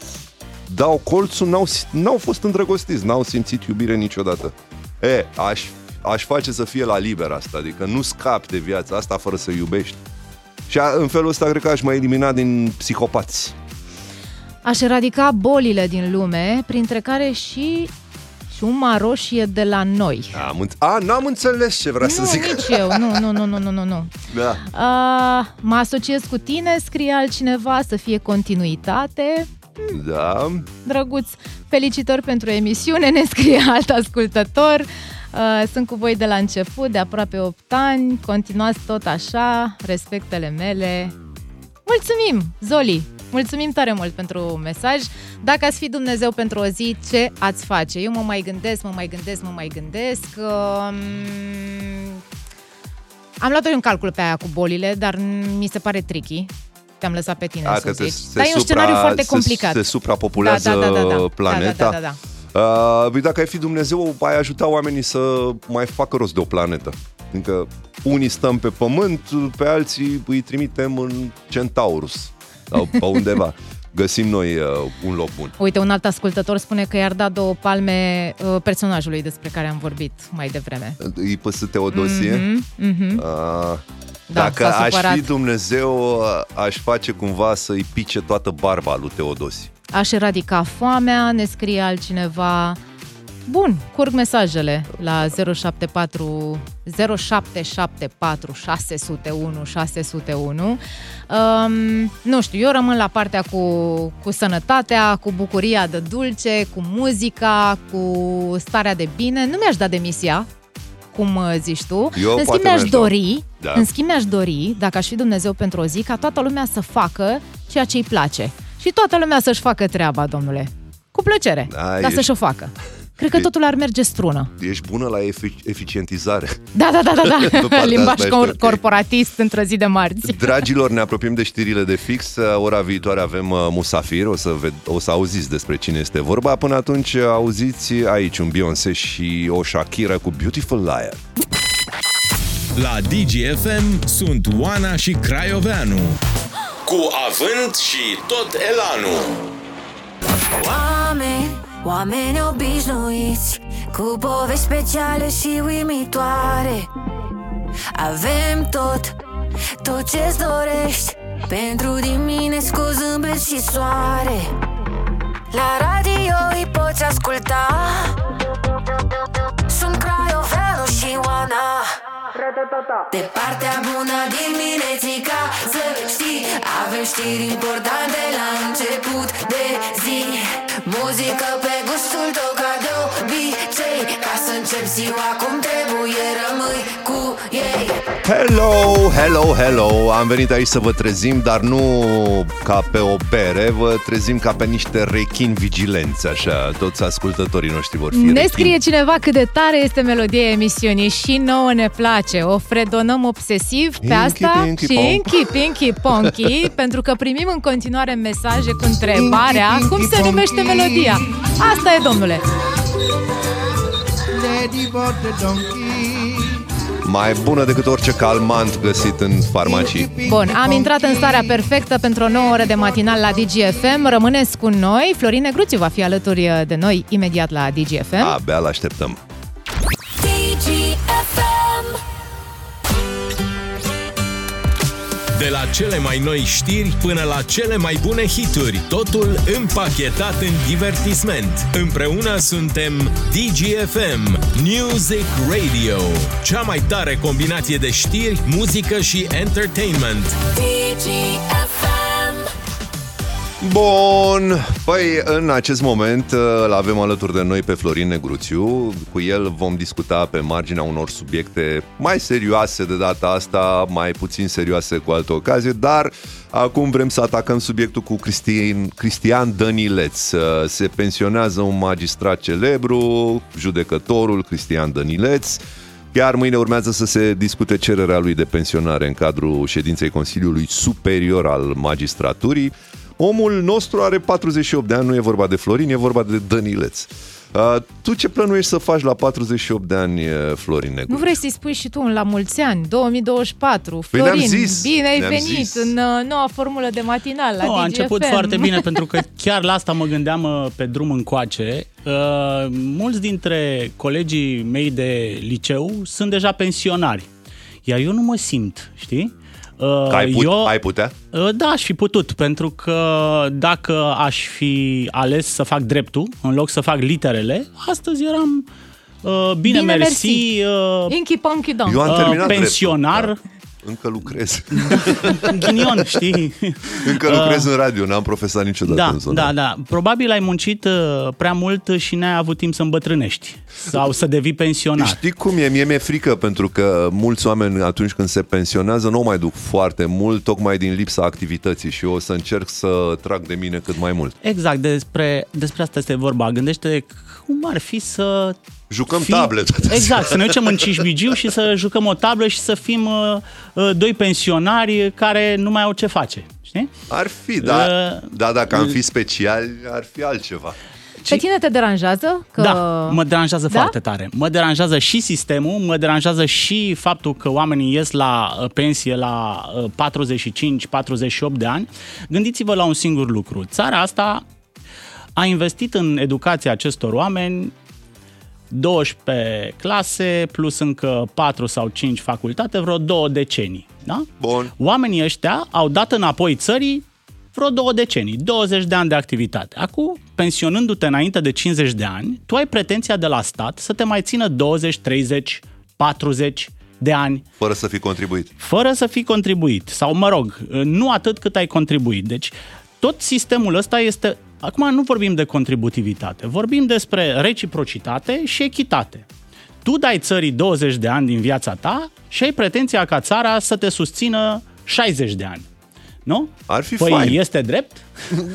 dau colțul n-au, n-au fost îndrăgostiți, n-au simțit iubire niciodată. E, aș, aș face să fie la liber asta, adică nu scapi de viața asta fără să iubești. Și a, în felul ăsta cred că aș mai elimina din psihopați. Aș eradica bolile din lume, printre care și ciuma roșie de la noi. Am, înț- a, n-am înțeles ce vrea să nu, zic. nici eu, nu, nu, nu, nu, nu, nu, nu. Da. Uh, mă asociez cu tine, scrie altcineva, să fie continuitate. Da. Drăguț, felicitări pentru emisiune, ne scrie alt ascultător. Uh, sunt cu voi de la început, de aproape 8 ani, continuați tot așa, respectele mele. Mulțumim, Zoli! Mulțumim tare mult pentru mesaj. Dacă ați fi Dumnezeu pentru o zi, ce ați face? Eu mă mai gândesc, mă mai gândesc, mă mai gândesc. Um, am luat eu un calcul pe aia cu bolile, dar mi se pare tricky. Te-am lăsat pe tine A, să că se, zici. se Dar e un supra, scenariu foarte se- complicat. Se, suprapopulează Da, da, da, da, da. planeta. Da, da, da, da, Uh, păi dacă ai fi Dumnezeu, ai ajuta oamenii să mai facă rost de o planetă. Adică unii stăm pe pământ, pe alții îi trimitem în Centaurus sau pe undeva. Găsim noi uh, un loc bun. Uite, un alt ascultător spune că i-ar da două palme uh, personajului despre care am vorbit mai devreme. Îi păsă Teodosie. Mhm, mhm. Uh, Da, dacă s-a aș supărat. fi Dumnezeu, uh, aș face cumva să-i pice toată barba lui Teodosie. Aș eradica foamea, ne scrie altcineva. Bun, curg mesajele la 074 0774 601 601. Um, nu știu, eu rămân la partea cu, cu sănătatea, cu bucuria de dulce, cu muzica, cu starea de bine. Nu mi-aș da demisia, cum uh, zici tu. Eu în poate schimb, mi-aș mi-aș da. dori, Da. în schimb, mi-aș dori, dacă aș fi Dumnezeu pentru o zi, ca toată lumea să facă ceea ce îi place. Și toată lumea să-și facă treaba, domnule. Cu plăcere, Da, dar ești- să-și o facă. Cred că E- totul ar merge strună. Ești bună la efic- eficientizare. Da, da, da, da, Pe da. partea Limbaj asta ești cor- ok. corporatist într-o zi de marți. Dragilor, ne apropiem de știrile de fix. Ora viitoare avem uh, Musafir, o să, ved- o să auziți despre cine este vorba. Până atunci auziți aici un Beyoncé și o Shakira cu Beautiful Liar. La DGFM sunt Oana și Craioveanu. Cu avânt și tot elanul. Oameni, oameni obișnuiți Cu povești speciale și uimitoare. Avem tot, tot ce-ți dorești. Pentru dimineți cu zâmbet și soare. La de partea bună dimineții ca să știi Avem știri importante la început de zi Muzică pe gustul tău ca de obicei Ca să încep ziua cum trebuie rămâi cu ei Hello, hello, hello! Am venit aici să vă trezim, dar nu ca pe o bere, vă trezim ca pe niște rechini vigilenți, așa. Toți ascultătorii noștri vor fi Ne rechini. scrie cineva cât de tare este melodia emisiunii și nouă ne place. O fredonăm obsesiv pe Inky, asta pinky, și ponk. inky, pinky, ponky, pentru că primim în continuare mesaje cu întrebarea Inky, cum pinky, se numește ponky. Melodia. Asta e, domnule. Daddy bought the donkey. Mai bună decât orice calmant găsit în farmacii. Bun, am intrat în starea perfectă pentru o nouă oră de matinal la DGFM. Rămâneți cu noi. Florin Negruțiu va fi alături de noi imediat la DGFM. Abia l-așteptăm. De la cele mai noi știri până la cele mai bune hituri, totul împachetat în divertisment. Împreună suntem DGFM, Music Radio, cea mai tare combinație de știri, muzică și entertainment. DGFM Bun, păi în acest moment uh, îl avem alături de noi pe Florin Negruțiu. Cu el vom discuta pe marginea unor subiecte mai serioase de data asta, mai puțin serioase cu alte ocazie, dar acum vrem să atacăm subiectul cu Cristian, Cristian Dănileț. Uh, Se pensionează un magistrat celebru, judecătorul Cristian Dănileț. Iar mâine urmează să se discute cererea lui de pensionare în cadrul ședinței Consiliului Superior al Magistraturii. Omul nostru are 48 de ani, nu e vorba de Florin, e vorba de Dănileț. Uh, tu ce plănuiești să faci la 48 de ani, uh, Florin Negru? Nu vrei să-i spui și tu un la mulți ani, 2024, Păi Florin, ne-am zis, bine ai ne-am venit zis. în uh, noua formulă de matinal la Nu, a DGFM. început foarte bine pentru că chiar la asta mă gândeam uh, pe drum încoace. Uh, mulți dintre colegii mei de liceu sunt deja pensionari. Iar eu nu mă simt, știi? Uh, Că ai, put, eu, ai putea? Uh, Da, aș fi putut, pentru că dacă aș fi ales să fac dreptul, în loc să fac literele, astăzi eram uh, bine, Bine, mersi, mersi. uh, Inky Ponky Don. Eu am uh, terminat pensionar, dreptul, dar încă lucrez. ghinion, știi? încă lucrez în radio, n-am profesat niciodată Da, în zona. da, da. Probabil ai muncit uh, prea mult și n-ai avut timp să îmbătrânești sau să devii pensionar. Știi cum e? Mie mi-e frică pentru că mulți oameni atunci când se pensionează nu o mai duc foarte mult, tocmai din lipsa activității și eu o să încerc să trag de mine cât mai mult. Exact, despre, despre asta este vorba. Gândește cum ar fi să... Jucăm fii- table. toate Exact, să ne ducem în Cismigiu și să jucăm o tablă și să fim uh, uh, doi pensionari care nu mai au ce face. Știi? Ar fi, da, Uh, da, dacă am fi speciali, ar fi altceva. Pe tine te deranjează? Că... Da, mă deranjează Da? foarte tare. Mă deranjează și sistemul, mă deranjează și faptul că oamenii ies la uh, pensie la uh, 45-48 de ani. Gândiți-vă la un singur lucru. Țara asta a investit în educația acestor oameni 12 clase plus încă 4 sau 5 facultate, vreo două decenii. Da? Bun. Oamenii ăștia au dat înapoi țării vreo două decenii, 20 de ani de activitate. Acum, pensionându-te înainte de 50 de ani, tu ai pretenția de la stat să te mai țină 20, 30, 40 de ani Fără să fi contribuit. fără să fii contribuit. Sau, mă rog, nu atât cât ai contribuit. Deci, tot sistemul ăsta este... Acum nu vorbim de contributivitate, vorbim despre reciprocitate și echitate. Tu dai țării 20 de ani din viața ta și ai pretenția ca țara să te susțină 60 de ani. Nu? Ar fi păi fain. este drept?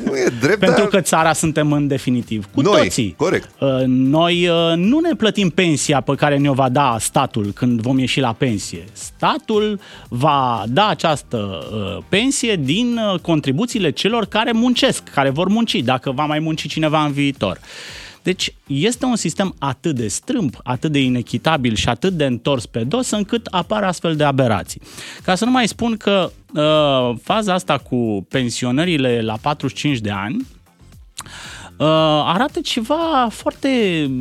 Nu e drept, Pentru dar că țara suntem în definitiv. Cu Noi, toții. corect. Uh, Noi uh, nu ne plătim pensia pe care ne-o va da statul când vom ieși la pensie. Statul va da această uh, pensie din uh, contribuțiile celor care muncesc, care vor munci, dacă va mai munci cineva în viitor. Deci este un sistem atât de strâmb, atât de inechitabil și atât de întors pe dos încât apar astfel de aberații. Ca să nu mai spun că uh, faza asta cu pensionările la 45 de ani uh, arată ceva foarte,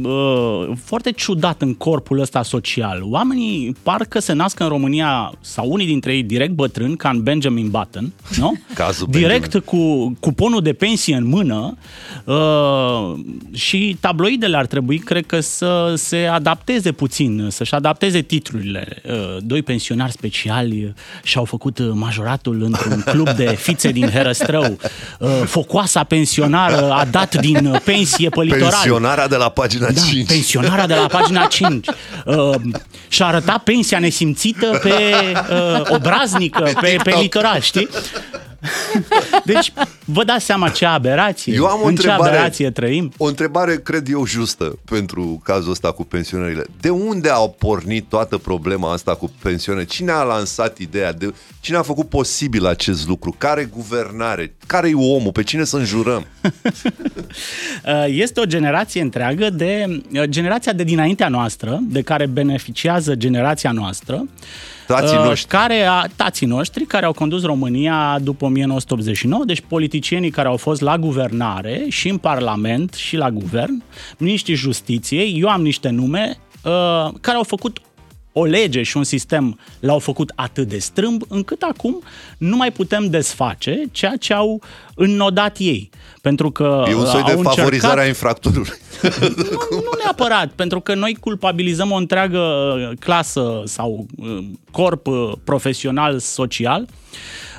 uh, foarte ciudat în corpul ăsta social. Oamenii parcă se nasc în România, sau unii dintre ei direct bătrâni, ca în Benjamin Button, nu? Cazul direct cu cuponul de pensie în mână uh, și tabloidele ar trebui, cred că, să se adapteze puțin, să-și adapteze titlurile. Uh, doi pensionari speciali și-au făcut uh, majoratul într-un club de fițe din Herăstrău. Uh, focoasa pensionară a dat din uh, pensie pe litoral. pensionarea de la pagina Da, 5. pensionarea de la pagina 5. Uh, și-a arătat pensia nesimțită pe uh, obraznică, pe, pe litoral, știi? Deci, vă dați seama ce aberație, Eu am o în ce întrebare. aberație trăim? O întrebare, cred eu, justă pentru cazul ăsta cu pensionările. De unde au pornit toată problema asta cu pensiune? Cine a lansat ideea? De... Cine a făcut posibil acest lucru? Care guvernare? Care e omul? Pe cine să înjurăm? Uh, Este o generație întreagă de uh, generația de dinaintea noastră, de care beneficiază generația noastră, Tații uh, noștri. care a, tații noștri care au condus România după 1989, deci politicienii care au fost la guvernare și în Parlament și la guvern, miniștrii justiției, eu am niște nume, uh, care au făcut o lege și un sistem l-au făcut atât de strâmb, încât acum nu mai putem desface ceea ce au înnodat ei. Pentru că E un uh, soi de au încercat- favorizare a infractorului. nu, nu neapărat, pentru că noi culpabilizăm o întreagă uh, clasă sau uh, corp uh, profesional, social,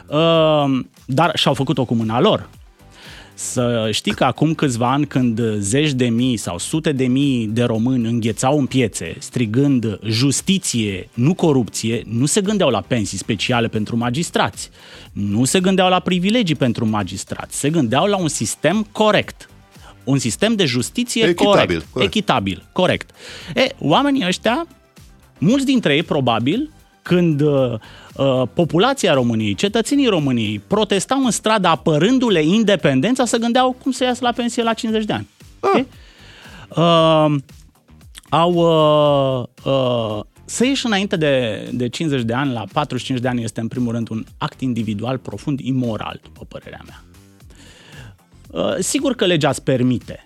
uh, dar și-au făcut-o cu mâna lor. Să știi că acum câțiva ani când zeci de mii sau sute de mii de români înghețau în piețe strigând justiție, nu corupție, nu se gândeau la pensii speciale pentru magistrați, nu se gândeau la privilegii pentru magistrați, se gândeau la un sistem corect. Un sistem de justiție Echitabil, corect. corect. Echitabil, corect. E, oamenii ăștia, mulți dintre ei probabil, când uh, uh, populația României, cetățenii României protestau în stradă apărându-le independența, se gândeau cum să iasă la pensie la 50 de ani. Ah. Uh, au uh, uh, să ieși înainte de, de 50 de ani, la 45 de ani, este în primul rând un act individual profund imoral, după părerea mea. Uh, sigur că legea îți permite,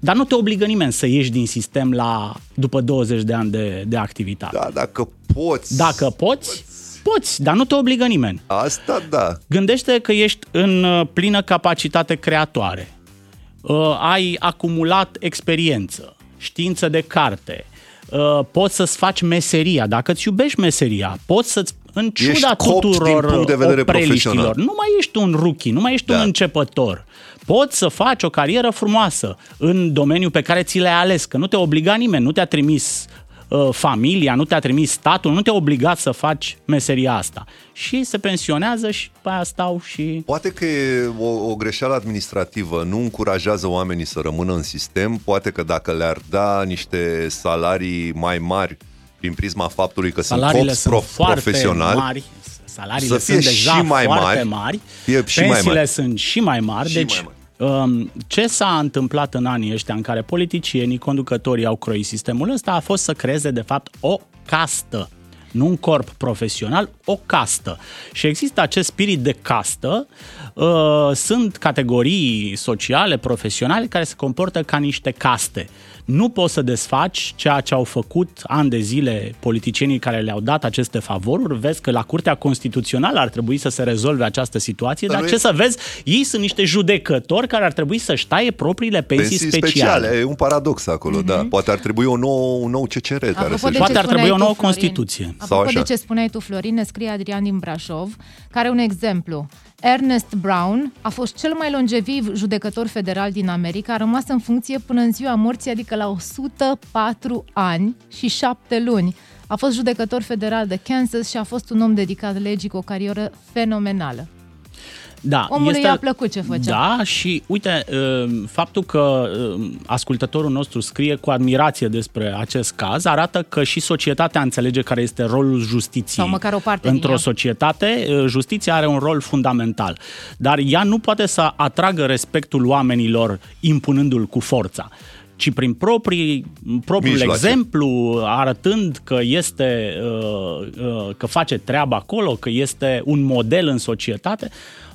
dar nu te obligă nimeni să ieși din sistem la după 20 de ani de, de activitate. Da, dacă poți. Dacă poți, poți, dar nu te obligă nimeni. Asta da. Gândește că ești în uh, plină capacitate creatoare. Uh, ai acumulat experiență, știință de carte, uh, poți să-ți faci meseria. Dacă îți iubești meseria, poți să-ți în ciuda Ești copt din tuturor punct de vedere opreliștilor, profesional. nu mai ești un rookie, nu mai ești Da. un începător. Poți să faci o carieră frumoasă în domeniul pe care ți l-ai ales, că nu te obliga nimeni, nu te-a trimis uh, familia, nu te-a trimis statul, nu te-a obligat să faci meseria asta. Și se pensionează și pe aia stau și... Poate că e o, o greșeală administrativă, nu încurajează oamenii să rămână în sistem, poate că dacă le-ar da niște salarii mai mari prin prisma faptului că sunt Salariile copți sunt prof, foarte profesionali, mari, salariile să fie sunt deja și mai foarte mari, mari, fie și mai pensiile mari. sunt și mai mari, Și deci mai um, ce s-a întâmplat în anii ăștia în care politicienii, conducătorii au croit sistemul ăsta a fost să creeze de fapt o castă nu un corp profesional, o castă. Și există acest spirit de castă, uh, sunt categorii sociale, profesionale care se comportă ca niște caste. Nu poți să desfaci ceea ce au făcut ani de zile politicienii care le-au dat aceste favoruri. Vezi că la Curtea Constituțională ar trebui să se rezolve această situație, dar, Dar ce nu e- să vezi, ei sunt niște judecători care ar trebui să-și taie propriile pensii, Pensii speciale. speciale. E un paradox acolo, da. Poate ar trebui o nouă, un nou CCR care Apropo să de Poate ce ar trebui spuneai o nouă tu, Florin, Constituție. Sau Apropo așa. de ce spuneai tu, Florin, ne scrie Adrian din Brașov, care are un exemplu. Ernest Brown a fost cel mai longeviv judecător federal din America, a rămas în funcție până în ziua morții, adică la 104 ani și 7 luni. A fost judecător federal de Kansas și a fost un om dedicat legii cu o carieră fenomenală. Da, Omului i-a plăcut ce făcea. Da, și uite, uh, faptul că uh, ascultătorul nostru scrie cu admirație despre acest caz arată că și societatea înțelege care este rolul justiției. Sau măcar o parte din Într-o ea. societate, uh, justiția are un rol fundamental, dar ea nu poate să atragă respectul oamenilor impunându-l cu forța ci prin proprii, propriul Mijloace. exemplu, arătând că este, uh, uh, că face treaba acolo, că este un model în societate,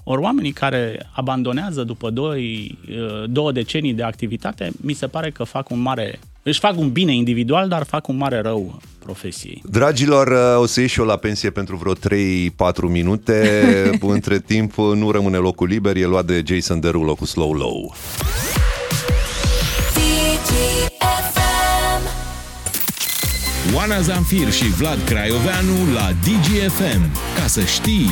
ori oamenii care abandonează după doi, uh, două decenii de activitate, mi se pare că fac un mare, își fac un bine individual, dar fac un mare rău profesiei. Dragilor, uh, o să ieși eu la pensie pentru vreo 3-4 minute. Între timp, uh, nu rămâne locul liber. E luat de Jason Derulo cu Slow Low. DGFM. Oana Zamfir și Vlad Craioveanu la DGFM. Ca să știi...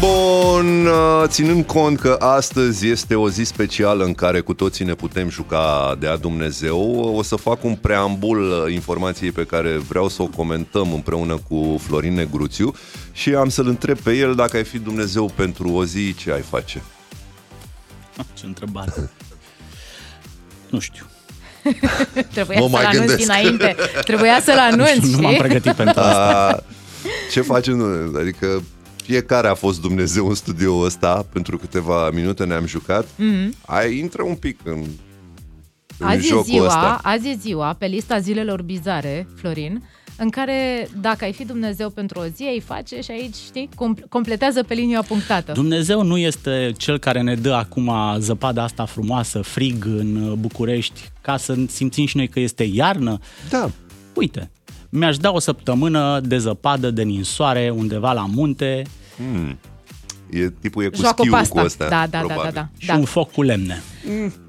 Bun, uh, ținând cont că astăzi este o zi specială în care cu toții ne putem juca de a Dumnezeu, o să fac un preambul uh, informației pe care vreau să o comentăm împreună cu Florin Negruțiu și am să-l întreb pe el dacă ai fi Dumnezeu pentru o zi, ce ai face? Ce întrebare. Nu știu. Trebuia Mă să-l mai anunți gândesc. dinainte. Trebuia să-l anunți, nu m-am știi? pregătit pentru asta. A, ce facem? noi? Adică fiecare a fost Dumnezeu în studioul ăsta, pentru câteva minute ne-am jucat. Mm-hmm. Ai intră un pic în, în Azi e, jocul ziua, ăsta. azi e ziua, pe lista zilelor bizare, Florin, în care dacă ai fi Dumnezeu pentru o zi, ai face și aici, știi, com- completează pe linia punctată. Dumnezeu nu este cel care ne dă acum zăpada asta frumoasă, frig în București, ca să simțim și noi că este iarnă. Da, Uite, mi-aș da o săptămână de zăpadă, de ninsoare, undeva la munte e, tipul e cu Joacă schiul pasta. cu astea. da, da, da, probabil. da, da, și da. un foc cu lemne.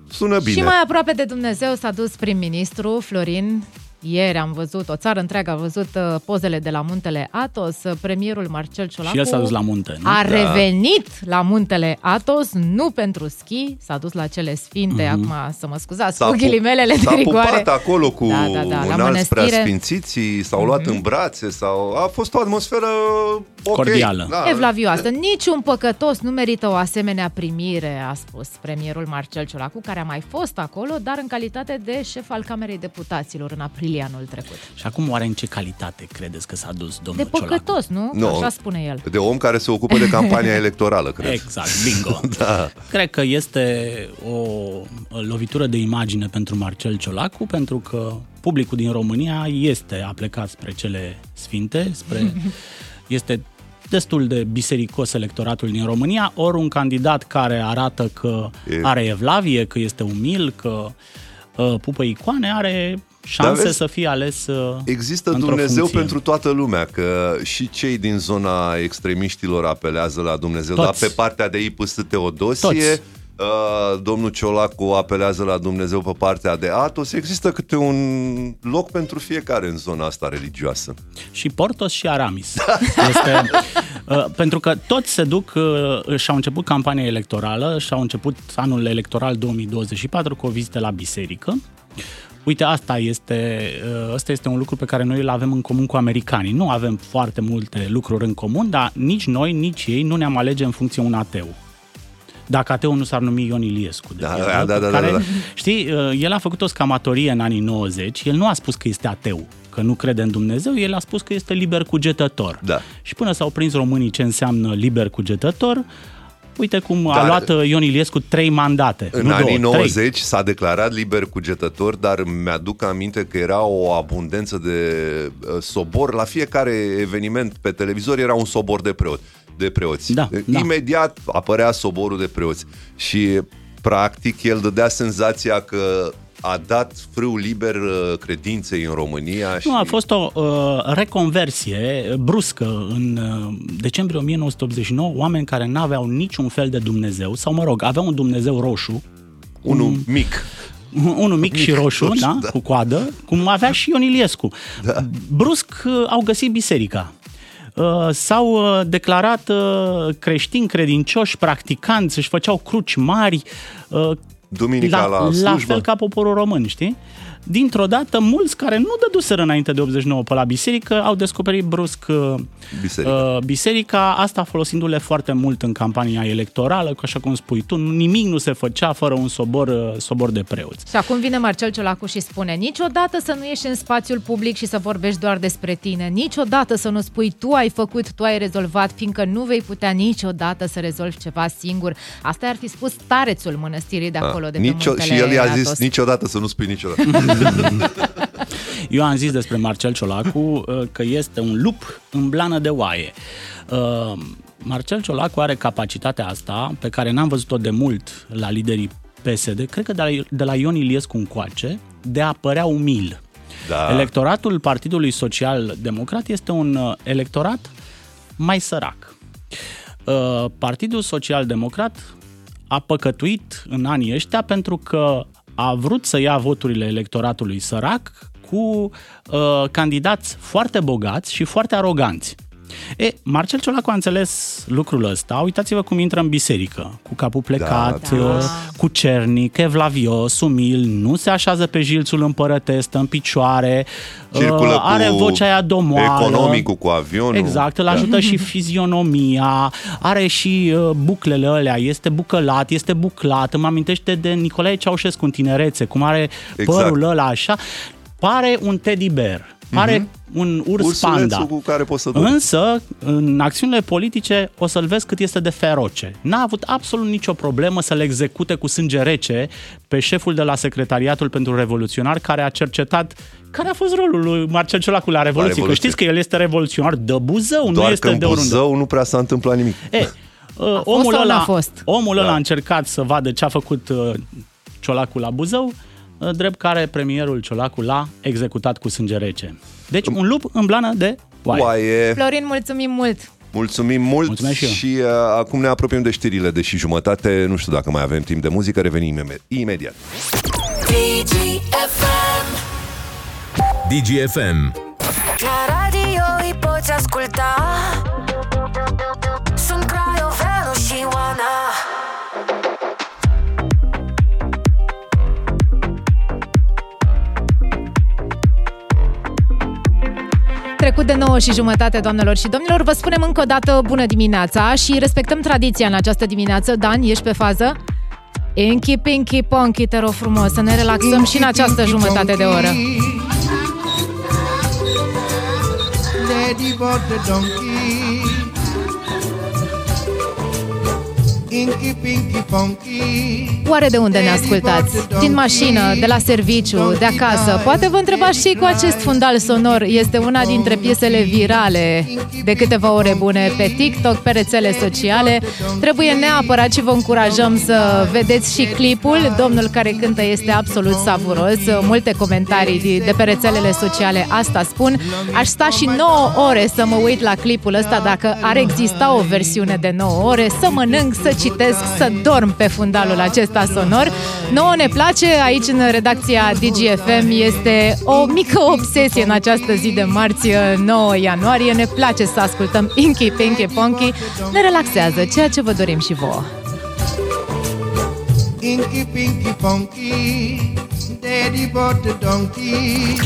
Sună bine. Și mai aproape de Dumnezeu s-a dus prim-ministru Florin. Ieri am văzut, o țară întreagă a văzut uh, pozele de la muntele Atos. Uh, Premierul Marcel Ciolacu Și el s-a dus la munte, nu? a Da. revenit la muntele Atos, nu pentru schi, s-a dus la cele sfinte, Mhm. acum să mă scuzați, S-a cu pu- ghilimelele de S-a rigoare. pupat acolo cu Da, da, da, la înalți mănăstire. preasfințiții, s-au luat în brațe, sau a fost o atmosferă ok. Cordială. Da. Evlavioasă. Niciun păcătos nu merită o asemenea primire, a spus premierul Marcel Ciolacu, care a mai fost acolo, dar în calitate de șef al Camerei Deputaților în aprilie anul trecut. Și acum oare în ce calitate credeți că s-a dus domnul De păcătos, nu? Nu. Așa spune el. De om care se ocupă de campania electorală, cred. Exact, bingo. da. Cred că este o lovitură de imagine pentru Marcel Ciolacu, pentru că publicul din România este aplecat spre cele sfinte, spre este destul de bisericos electoratul din România, ori un candidat care arată că E- are evlavie, că este umil, că uh, pupă icoane, are șanse Dar vezi, să fie ales uh, Există într-o Dumnezeu funcție. pentru toată lumea, că și cei din zona extremiștilor apelează la Dumnezeu, Toți. dar pe partea de IPS Teodosie, Toți. uh, domnul Ciolacu apelează la Dumnezeu pe partea de Atos. Există câte un loc pentru fiecare în zona asta religioasă. și Portos și Aramis. Este, uh, pentru că toți se duc uh, și-au început campania electorală, și-au început anul electoral 2024 cu o vizită la biserică. Uite, asta este, uh, asta este un lucru pe care noi îl avem în comun cu americanii. Nu avem foarte multe lucruri în comun, dar nici noi, nici ei nu ne-am alege în funcție un ateu. Dacă ateu nu s-ar numi Ion Iliescu. De Da, pildă, da, da, da, care, da, da. Știi, uh, el a făcut o scamatorie în anii 90, el nu a spus că este ateu, că nu crede în Dumnezeu, el a spus că este liber cugetător. Da. Și până s-au prins românii ce înseamnă liber cugetător, Uite cum a Dar- luat uh, Ion Iliescu trei mandate. În nu anii două, 90 Trei. s-a declarat liber cugetător, dar mi-aduc aminte că era o abundență de uh, sobor. La fiecare eveniment pe televizor era un sobor de preot. De preoți. Da, da. Imediat apărea soborul de preoți. Și practic el dădea senzația că a dat frâu liber uh, credinței în România. și... Nu, a fost o uh, reconversie bruscă în uh, decembrie 1989, oameni care n-aveau niciun fel de Dumnezeu, sau mă rog, aveau un Dumnezeu roșu, Unul mic. unul mic, și roșu, roșu, da, da. cu coadă, cum avea și Ion Iliescu. Da. Brusc uh, au găsit biserica. Uh, S-au uh, declarat uh, creștini, credincioși, practicanți, își făceau cruci mari, uh, Duminica la, la slujbă. fel ca poporul român, știi? Dintr-o dată, mulți care nu dăduseră înainte de 89 pe la biserică au descoperit brusc uh, Biserica. uh, biserica, asta folosindu-le foarte mult în campania electorală, că așa cum spui tu, nimic nu se făcea fără un sobor, uh, sobor de preoți. Și acum vine Marcel Ciolacu și spune Niciodată să nu ieși în spațiul public și să vorbești doar despre tine Niciodată să nu spui tu ai făcut, tu ai rezolvat Fiindcă nu vei putea niciodată să rezolvi ceva singur Asta ar fi spus starețul mănăstirii de acolo de pe Nicio, muntele și el i-a zis Atos. niciodată să nu spui niciodată. Eu am zis despre Marcel Ciolacu uh, că este un lup în blană de oaie. Uh, Marcel Ciolacu are capacitatea asta, pe care n-am văzut-o de mult la liderii PSD, cred că de la, de la Ion Iliescu încoace, de a părea umil. Da. Electoratul Partidului Social Democrat este un uh, electorat mai sărac. Uh, Partidul Social Democrat a păcătuit în anii ăștia pentru că a vrut să ia voturile electoratului sărac cu uh, candidați foarte bogați și foarte aroganți. E, Marcel Ciolacu a înțeles lucrul ăsta. Uitați-vă cum intră în biserică, cu capul plecat, Da, uh, da. cu cernic, evlavios, umil, nu se așează pe jilțul împărătesc, stă în picioare, Circulă uh, are cu vocea aia domoală. economicul, cu avionul. Exact, îl ajută și fizionomia, are și uh, buclele alea, este bucălat, este buclat, îmi amintește de Nicolae Ceaușescu în tinerețe, cum are Exact. părul ăla așa, pare un teddy bear, pare un urs Ursulețul panda. cu care poți să dormi. Însă, în acțiunile politice, o să-l vezi cât este de feroce. N-a avut absolut nicio problemă să-l execute cu sânge rece pe șeful de la Secretariatul pentru Revoluționar, care a cercetat care a fost rolul lui Marcel Ciolacu la Revoluție. Că Revoluție. știți că el este revoluționar de Buzău, nu Doar este că în de oriunde. Buzău nu prea s-a întâmplat nimic. E, uh, omul, sau ăla, n-a fost? omul ăla Da. a încercat să vadă ce a făcut uh, Ciolacu la Buzău, uh, drept care premierul Ciolacu l-a executat cu sânge rece. Deci un lup în blană de oaie. Oaie, Florin, mulțumim mult! mulțumim mult Mulțumesc și eu. și uh, acum ne apropiem de știrile de și jumătate. Nu știu dacă mai avem timp de muzică, revenim ime- imediat. DGFM DGFM. La radio îi poți asculta Trecut de 9 și jumătate, doamnelor și domnilor, vă spunem încă o dată bună dimineața și respectăm tradiția în această dimineață. Dan, ești pe fază? Inchi, pinky, ponky, te rog frumos, să ne relaxăm și în această jumătate de oră. Daddy bought the donkey. Oare de unde ne ascultați? Din mașină, de la serviciu, de acasă? Poate vă întrebați și cu acest fundal sonor. Este una dintre piesele virale de câteva ore bune pe TikTok, pe rețele sociale. Trebuie neapărat și vă încurajăm să vedeți și clipul. Domnul care cântă este absolut savuros. Multe comentarii de- de pe rețelele sociale asta spun. Aș sta și 9 ore să mă uit la clipul ăsta dacă ar exista o versiune de 9 ore, să mănânc, să citesc, să dorm pe fundalul acesta sonor. Nouă ne place, aici în redacția DGFM este o mică obsesie în această zi de marți 9 ianuarie. Ne place să ascultăm Inky Pinky Ponky. Ne relaxează, ceea ce vă dorim și vouă. Inky, pinky, funky. Daddy bought the donkey.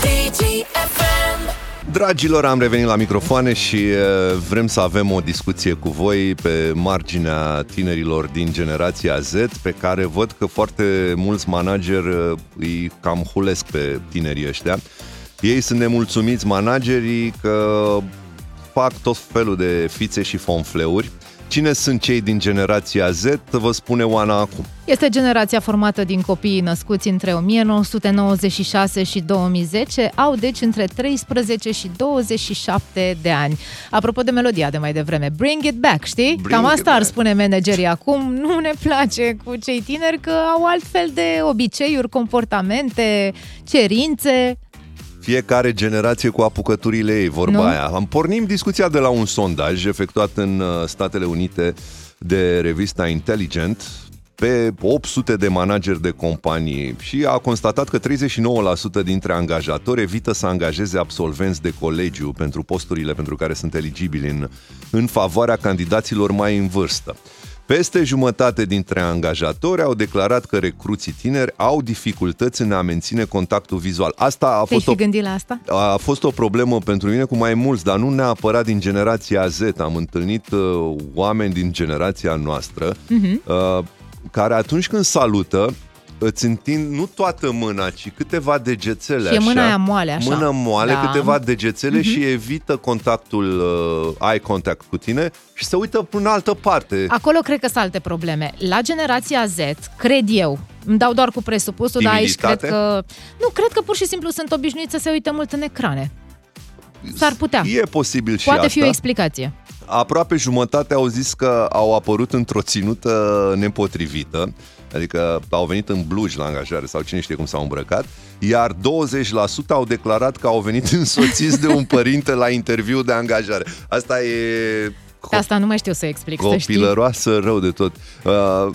DGFM Dragilor, am revenit la microfoane și uh, vrem să avem o discuție cu voi pe marginea tinerilor din generația Z, pe care văd că foarte mulți manageri uh, îi cam hulesc pe tinerii ăștia. Ei sunt nemulțumiți managerii că fac tot felul de fițe și fonfleuri Cine sunt cei din generația Z? Vă spune Oana acum. Este generația formată din copiii născuți între 1996 și 2010, au deci între 13 și 27 de ani. Apropo de melodia de mai devreme, Bring It Back, știi? Bring Cam it asta ar back. spune managerii acum. Nu ne place cu cei tineri că au altfel de obiceiuri, comportamente, cerințe. Fiecare generație cu apucăturile ei, vorba Nu? aia. Am pornim discuția de la un sondaj efectuat în uh, Statele Unite de revista Intelligent pe 800 de manageri de companii și a constatat că 39% dintre angajatori evită să angajeze absolvenți de colegiu pentru posturile pentru care sunt eligibili în, în favoarea candidaților mai în vârstă. Peste jumătate dintre angajatori au declarat că recruții tineri au dificultăți în a menține contactul vizual. Asta a Te-ai fost fi o gândit la asta? a fost o problemă pentru mine cu mai mulți, dar nu neapărat din generația Z. Am întâlnit uh, oameni din generația noastră Mhm. uh, care atunci când salută îți întind nu toată mâna, ci câteva degețele Și e așa. mâna aia moale, așa. Mână moale, Da. câteva degețele și evită contactul, uh, eye contact cu tine și se uită în altă parte. Acolo cred că sunt alte probleme. La generația Z, cred eu, îmi dau doar cu presupusul, dar aici cred Timiditate? că... Nu, cred că pur și simplu sunt obișnuiți să se uită mult în ecrane. S-ar putea. E posibil și Poate asta. fi o explicație. Aproape jumătate au zis că au apărut într-o ținută nepotrivită, adică au venit în blugi la angajare sau cine știe cum s-au îmbrăcat, iar 20% au declarat că au venit însoțiți de un părinte la interviu de angajare. Asta e Pe asta nu mai știu să explic, să știi. copilăroasă rău de tot. Uh,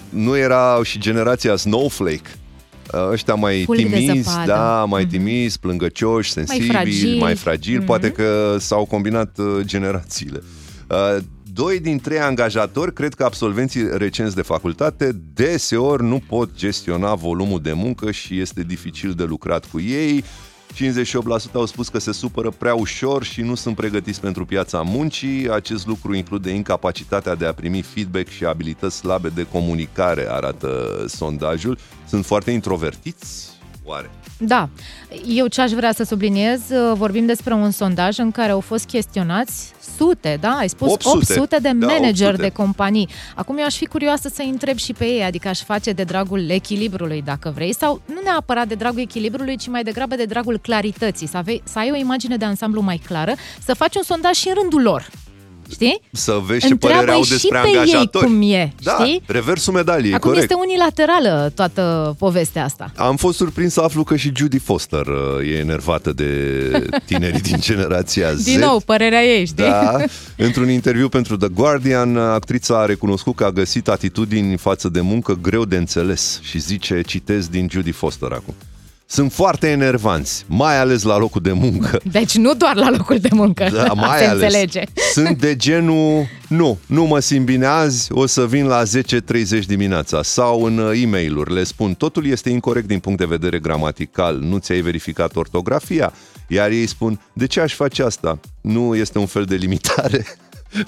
nu era și generația Snowflake, Uh, ăștia mai Pulbi de timizi, zăpadă. da, mai timizi, plângăcioși, sensibili, fragili. mai fragili, Mhm. poate că s-au combinat uh, generațiile. Uh, Doi din trei angajatori cred că absolvenții recenți de facultate deseori nu pot gestiona volumul de muncă și este dificil de lucrat cu ei. 58% au spus că se supără prea ușor și nu sunt pregătiți pentru piața muncii. Acest lucru include incapacitatea de a primi feedback și abilități slabe de comunicare, arată sondajul. Sunt foarte introvertiți, oare? Da. Eu ce aș vrea să subliniez, uh, vorbim despre un sondaj în care au fost chestionați sute, da? Ai spus 800. 800 de Da, manageri 800. de companii. Acum eu aș fi curioasă să întreb și pe ei, adică aș face de dragul echilibrului, dacă vrei, sau nu neapărat de dragul echilibrului, ci mai degrabă de dragul clarității, să, avei, să ai o imagine de ansamblu mai clară, să faci un sondaj și în rândul lor. Știi? Să vezi ce Întreabă-i părere au și despre pe ei angajatori. cum e, da, știi? reversul medaliei, Acum corect. este unilaterală toată povestea asta. Am fost surprins să aflu că și Judy Foster uh, e enervată de tinerii din generația Z. Din nou, părerea ei, știi? Da, într-un interviu pentru The Guardian, actrița a recunoscut că a găsit atitudini față de muncă greu de înțeles și zice, citez din Judy Foster acum. Sunt foarte enervanți, mai ales la locul de muncă. Deci nu doar la locul de muncă, Da, mai se ales. înțelege. Sunt de genul, nu, nu mă simt bine azi, o să vin la 10.30 dimineața. Sau în uh, e-mail-uri le spun, totul este incorrect din punct de vedere gramatical, nu ți-ai verificat ortografia. Iar ei spun, de ce aș face asta? Nu este un fel de limitare.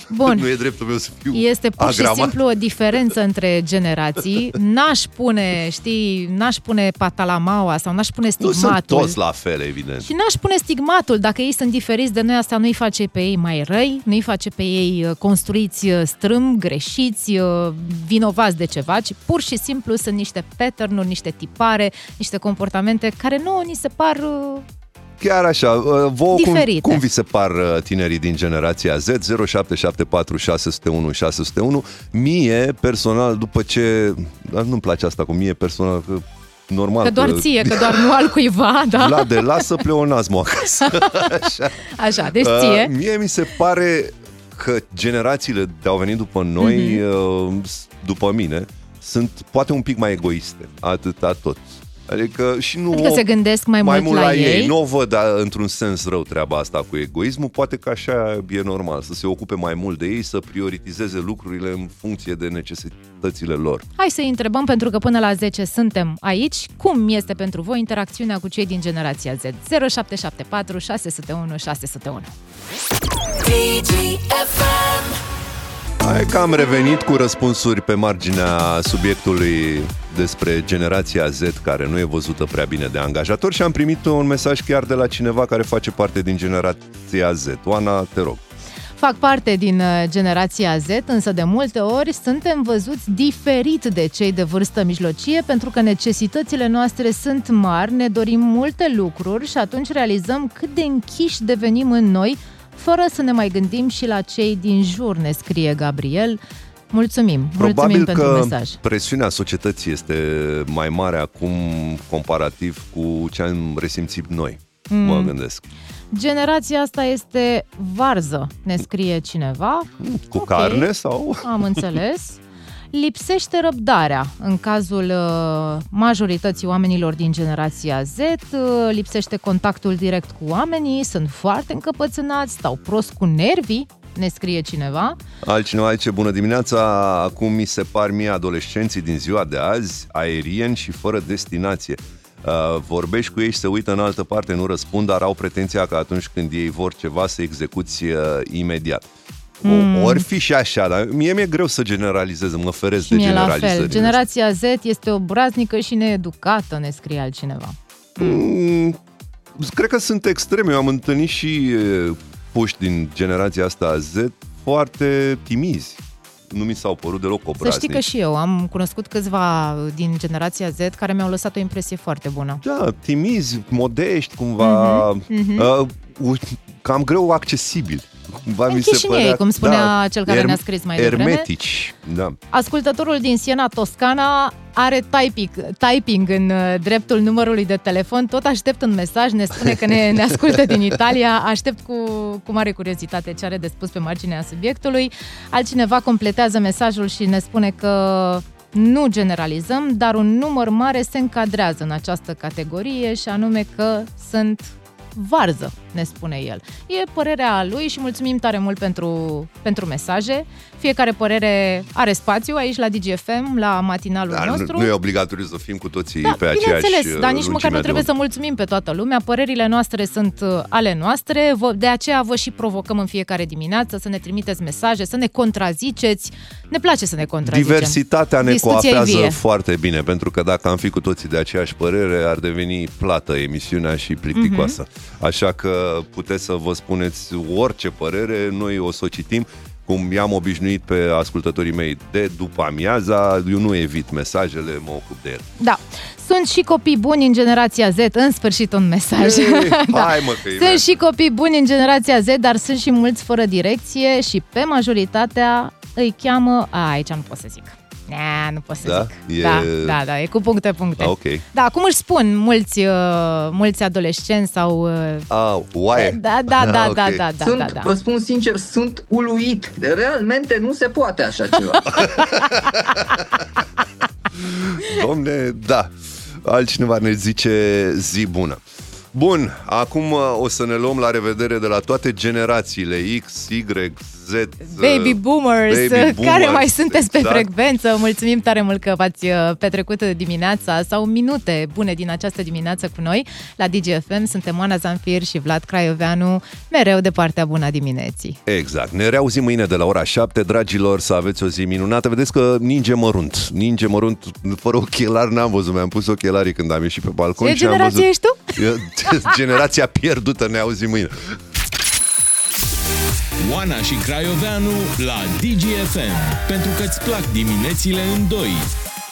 Bun. nu e dreptul meu să fiu Este pur și agramat. simplu o diferență între generații. N-aș pune, știi, n-aș pune patalamaua sau n-aș pune Nu sunt stigmatul. toți la fel, evident. Și n-aș pune stigmatul. Dacă ei sunt diferiți de noi, asta nu-i face pe ei mai răi, nu-i face pe ei uh, construiți uh, strâm, greșiți, uh, vinovați de ceva, ci pur și simplu sunt niște pattern niște tipare, niște comportamente care nouă ni se par uh, Chiar așa, uh, vouă cum, Diferite. cum vi se par uh, tinerii din generația Z? 0774 601 601. Mie, personal, după ce... dar Nu-mi place asta cu mie, personal, că normal. că doar ție, că doar nu al cuiva, da? Vlade, lasă pleonazmul acasă. Așa. Așa, deci Uh, ție. Mie mi se pare că generațiile de au venit după noi, Mhm. uh, după mine, sunt poate un pic mai egoiste. Atâta tot. Adică și nu Adică o- se gândesc mai, mai mult la ei. Nu o văd dar, într-un sens rău treaba asta cu egoismul, poate că așa e normal, să se ocupe mai mult de ei, să prioritizeze lucrurile în funcție de necesitățile lor. Hai să-i întrebăm, pentru că până la 10 suntem aici. Cum este pentru voi interacțiunea cu cei din generația Z? 0774 601 601. Hai că am revenit cu răspunsuri pe marginea subiectului despre generația Z care nu e văzută prea bine de angajatori și am primit un mesaj chiar de la cineva care face parte din generația Z. Oana, te rog. fac parte din uh, generația Z, însă de multe ori suntem văzuți diferit de cei de vârstă mijlocie pentru că necesitățile noastre sunt mari, ne dorim multe lucruri și atunci realizăm cât de închiși devenim în noi, fără să ne mai gândim și la cei din jur, ne scrie Gabriel. Mulțumim, Probabil mulțumim pentru că mesaj. presiunea societății este mai mare acum comparativ cu ce am resimțit noi, mm. mă gândesc. Generația asta este varză, ne scrie cineva. Cu Ok. carne sau... Am înțeles. Lipsește răbdarea în cazul uh, majorității oamenilor din generația Z, uh, lipsește contactul direct cu oamenii, sunt foarte încăpățânați, stau prost cu nervii, ne scrie cineva. Altcineva zice, bună dimineața, acum mi se par mie adolescenții din ziua de azi, aerieni și fără destinație. Uh, vorbești cu ei și se uită în altă parte, nu răspund, dar au pretenția că atunci când ei vor ceva să execuți uh, imediat. Mm. Ori fi și așa, dar mie mi-e greu să generalizez, mă feresc Și de mie la generalizări. fel. Generația Z este obraznică și needucată, ne scrie altcineva. Mm, cred că sunt extreme. Eu am întâlnit și e, puși din generația asta Z foarte timizi. Nu mi s-au părut deloc Să obraznici. știi că și eu am cunoscut câțiva din generația Z care mi-au lăsat o impresie foarte bună. Da, timizi, modești, cumva, Mhm, uh, u- cam greu accesibil. Cumva mi se Închișinei, părea, cum spunea cel care ne-a scris mai devreme. Ermetici, da. Ascultătorul din Siena, Toscana, are typing, typing în uh, dreptul numărului de telefon. Tot aștept un mesaj, ne spune că ne, ne ascultă din Italia. Aștept cu, cu mare curiozitate ce are de spus pe marginea subiectului. Altcineva completează mesajul și ne spune că nu generalizăm, dar un număr mare se încadrează în această categorie și anume că sunt varză, ne spune el. E părerea lui și mulțumim tare mult pentru, pentru mesaje. Fiecare părere are spațiu aici la DGFM, la matinalul Dar nu, nostru. nu e obligatoriu să fim cu toții Da, pe aceeași bineînțeles, dar nici lungime măcar nu de trebuie undă. să mulțumim pe toată lumea. Părerile noastre sunt uh, ale noastre, vă- de aceea vă și provocăm în fiecare dimineață să ne trimiteți mesaje, să ne contraziceți. Ne place să ne contrazicem. Diversitatea ne Discuția e coafează vie. foarte bine, pentru că dacă am fi cu toții de aceeași părere, ar deveni plată emisiunea și plicticoasă. Mhm. Așa că puteți să vă spuneți orice părere, noi o să o citim. Cum i-am obișnuit pe ascultătorii mei de după amiaza, eu nu evit mesajele, mă ocup de ele. Da. Sunt și copii buni în generația Z, în sfârșit un mesaj. Ei, Da. hai, mă, că e Sunt mea. și copii buni în generația Z, dar sunt și mulți fără direcție și pe majoritatea îi cheamă... A, aici nu pot să zic. Nea, nu pot să Da? zic. E- Da, da, da, e cu puncte, puncte. Ah, ok. Da, cum își spun mulți, uh, mulți adolescenți sau... Uh, Ah, oaie. da, da, da, Ok. da, da, da, sunt, da, da. vă spun sincer, sunt uluit. Realmente nu se poate așa ceva. Domne, da. Altcineva ne zice zi bună. Bun, acum uh, o să ne luăm la revedere de la toate generațiile X, Y, Z, Baby boomers, baby care boomers, mai sunteți pe exact. frecvență. Mulțumim tare mult că v-ați uh, petrecut dimineața sau minute bune din această dimineață cu noi. La DGFM suntem Oana Zanfir și Vlad Craioveanu, mereu de partea bună a dimineții. Exact. Ne reauzim mâine de la ora 7, dragilor, să aveți o zi minunată. Vedeți că ninge mărunt. Ninge mărunt, fără ochelari n-am văzut. Mi-am pus ochelarii când am ieșit pe balcon Ce și am generație văzut... ești tu? Generația pierdută, ne auzim mâine. Oana și Craioveanu la DGFM. Pentru că îți plac diminețile în doi.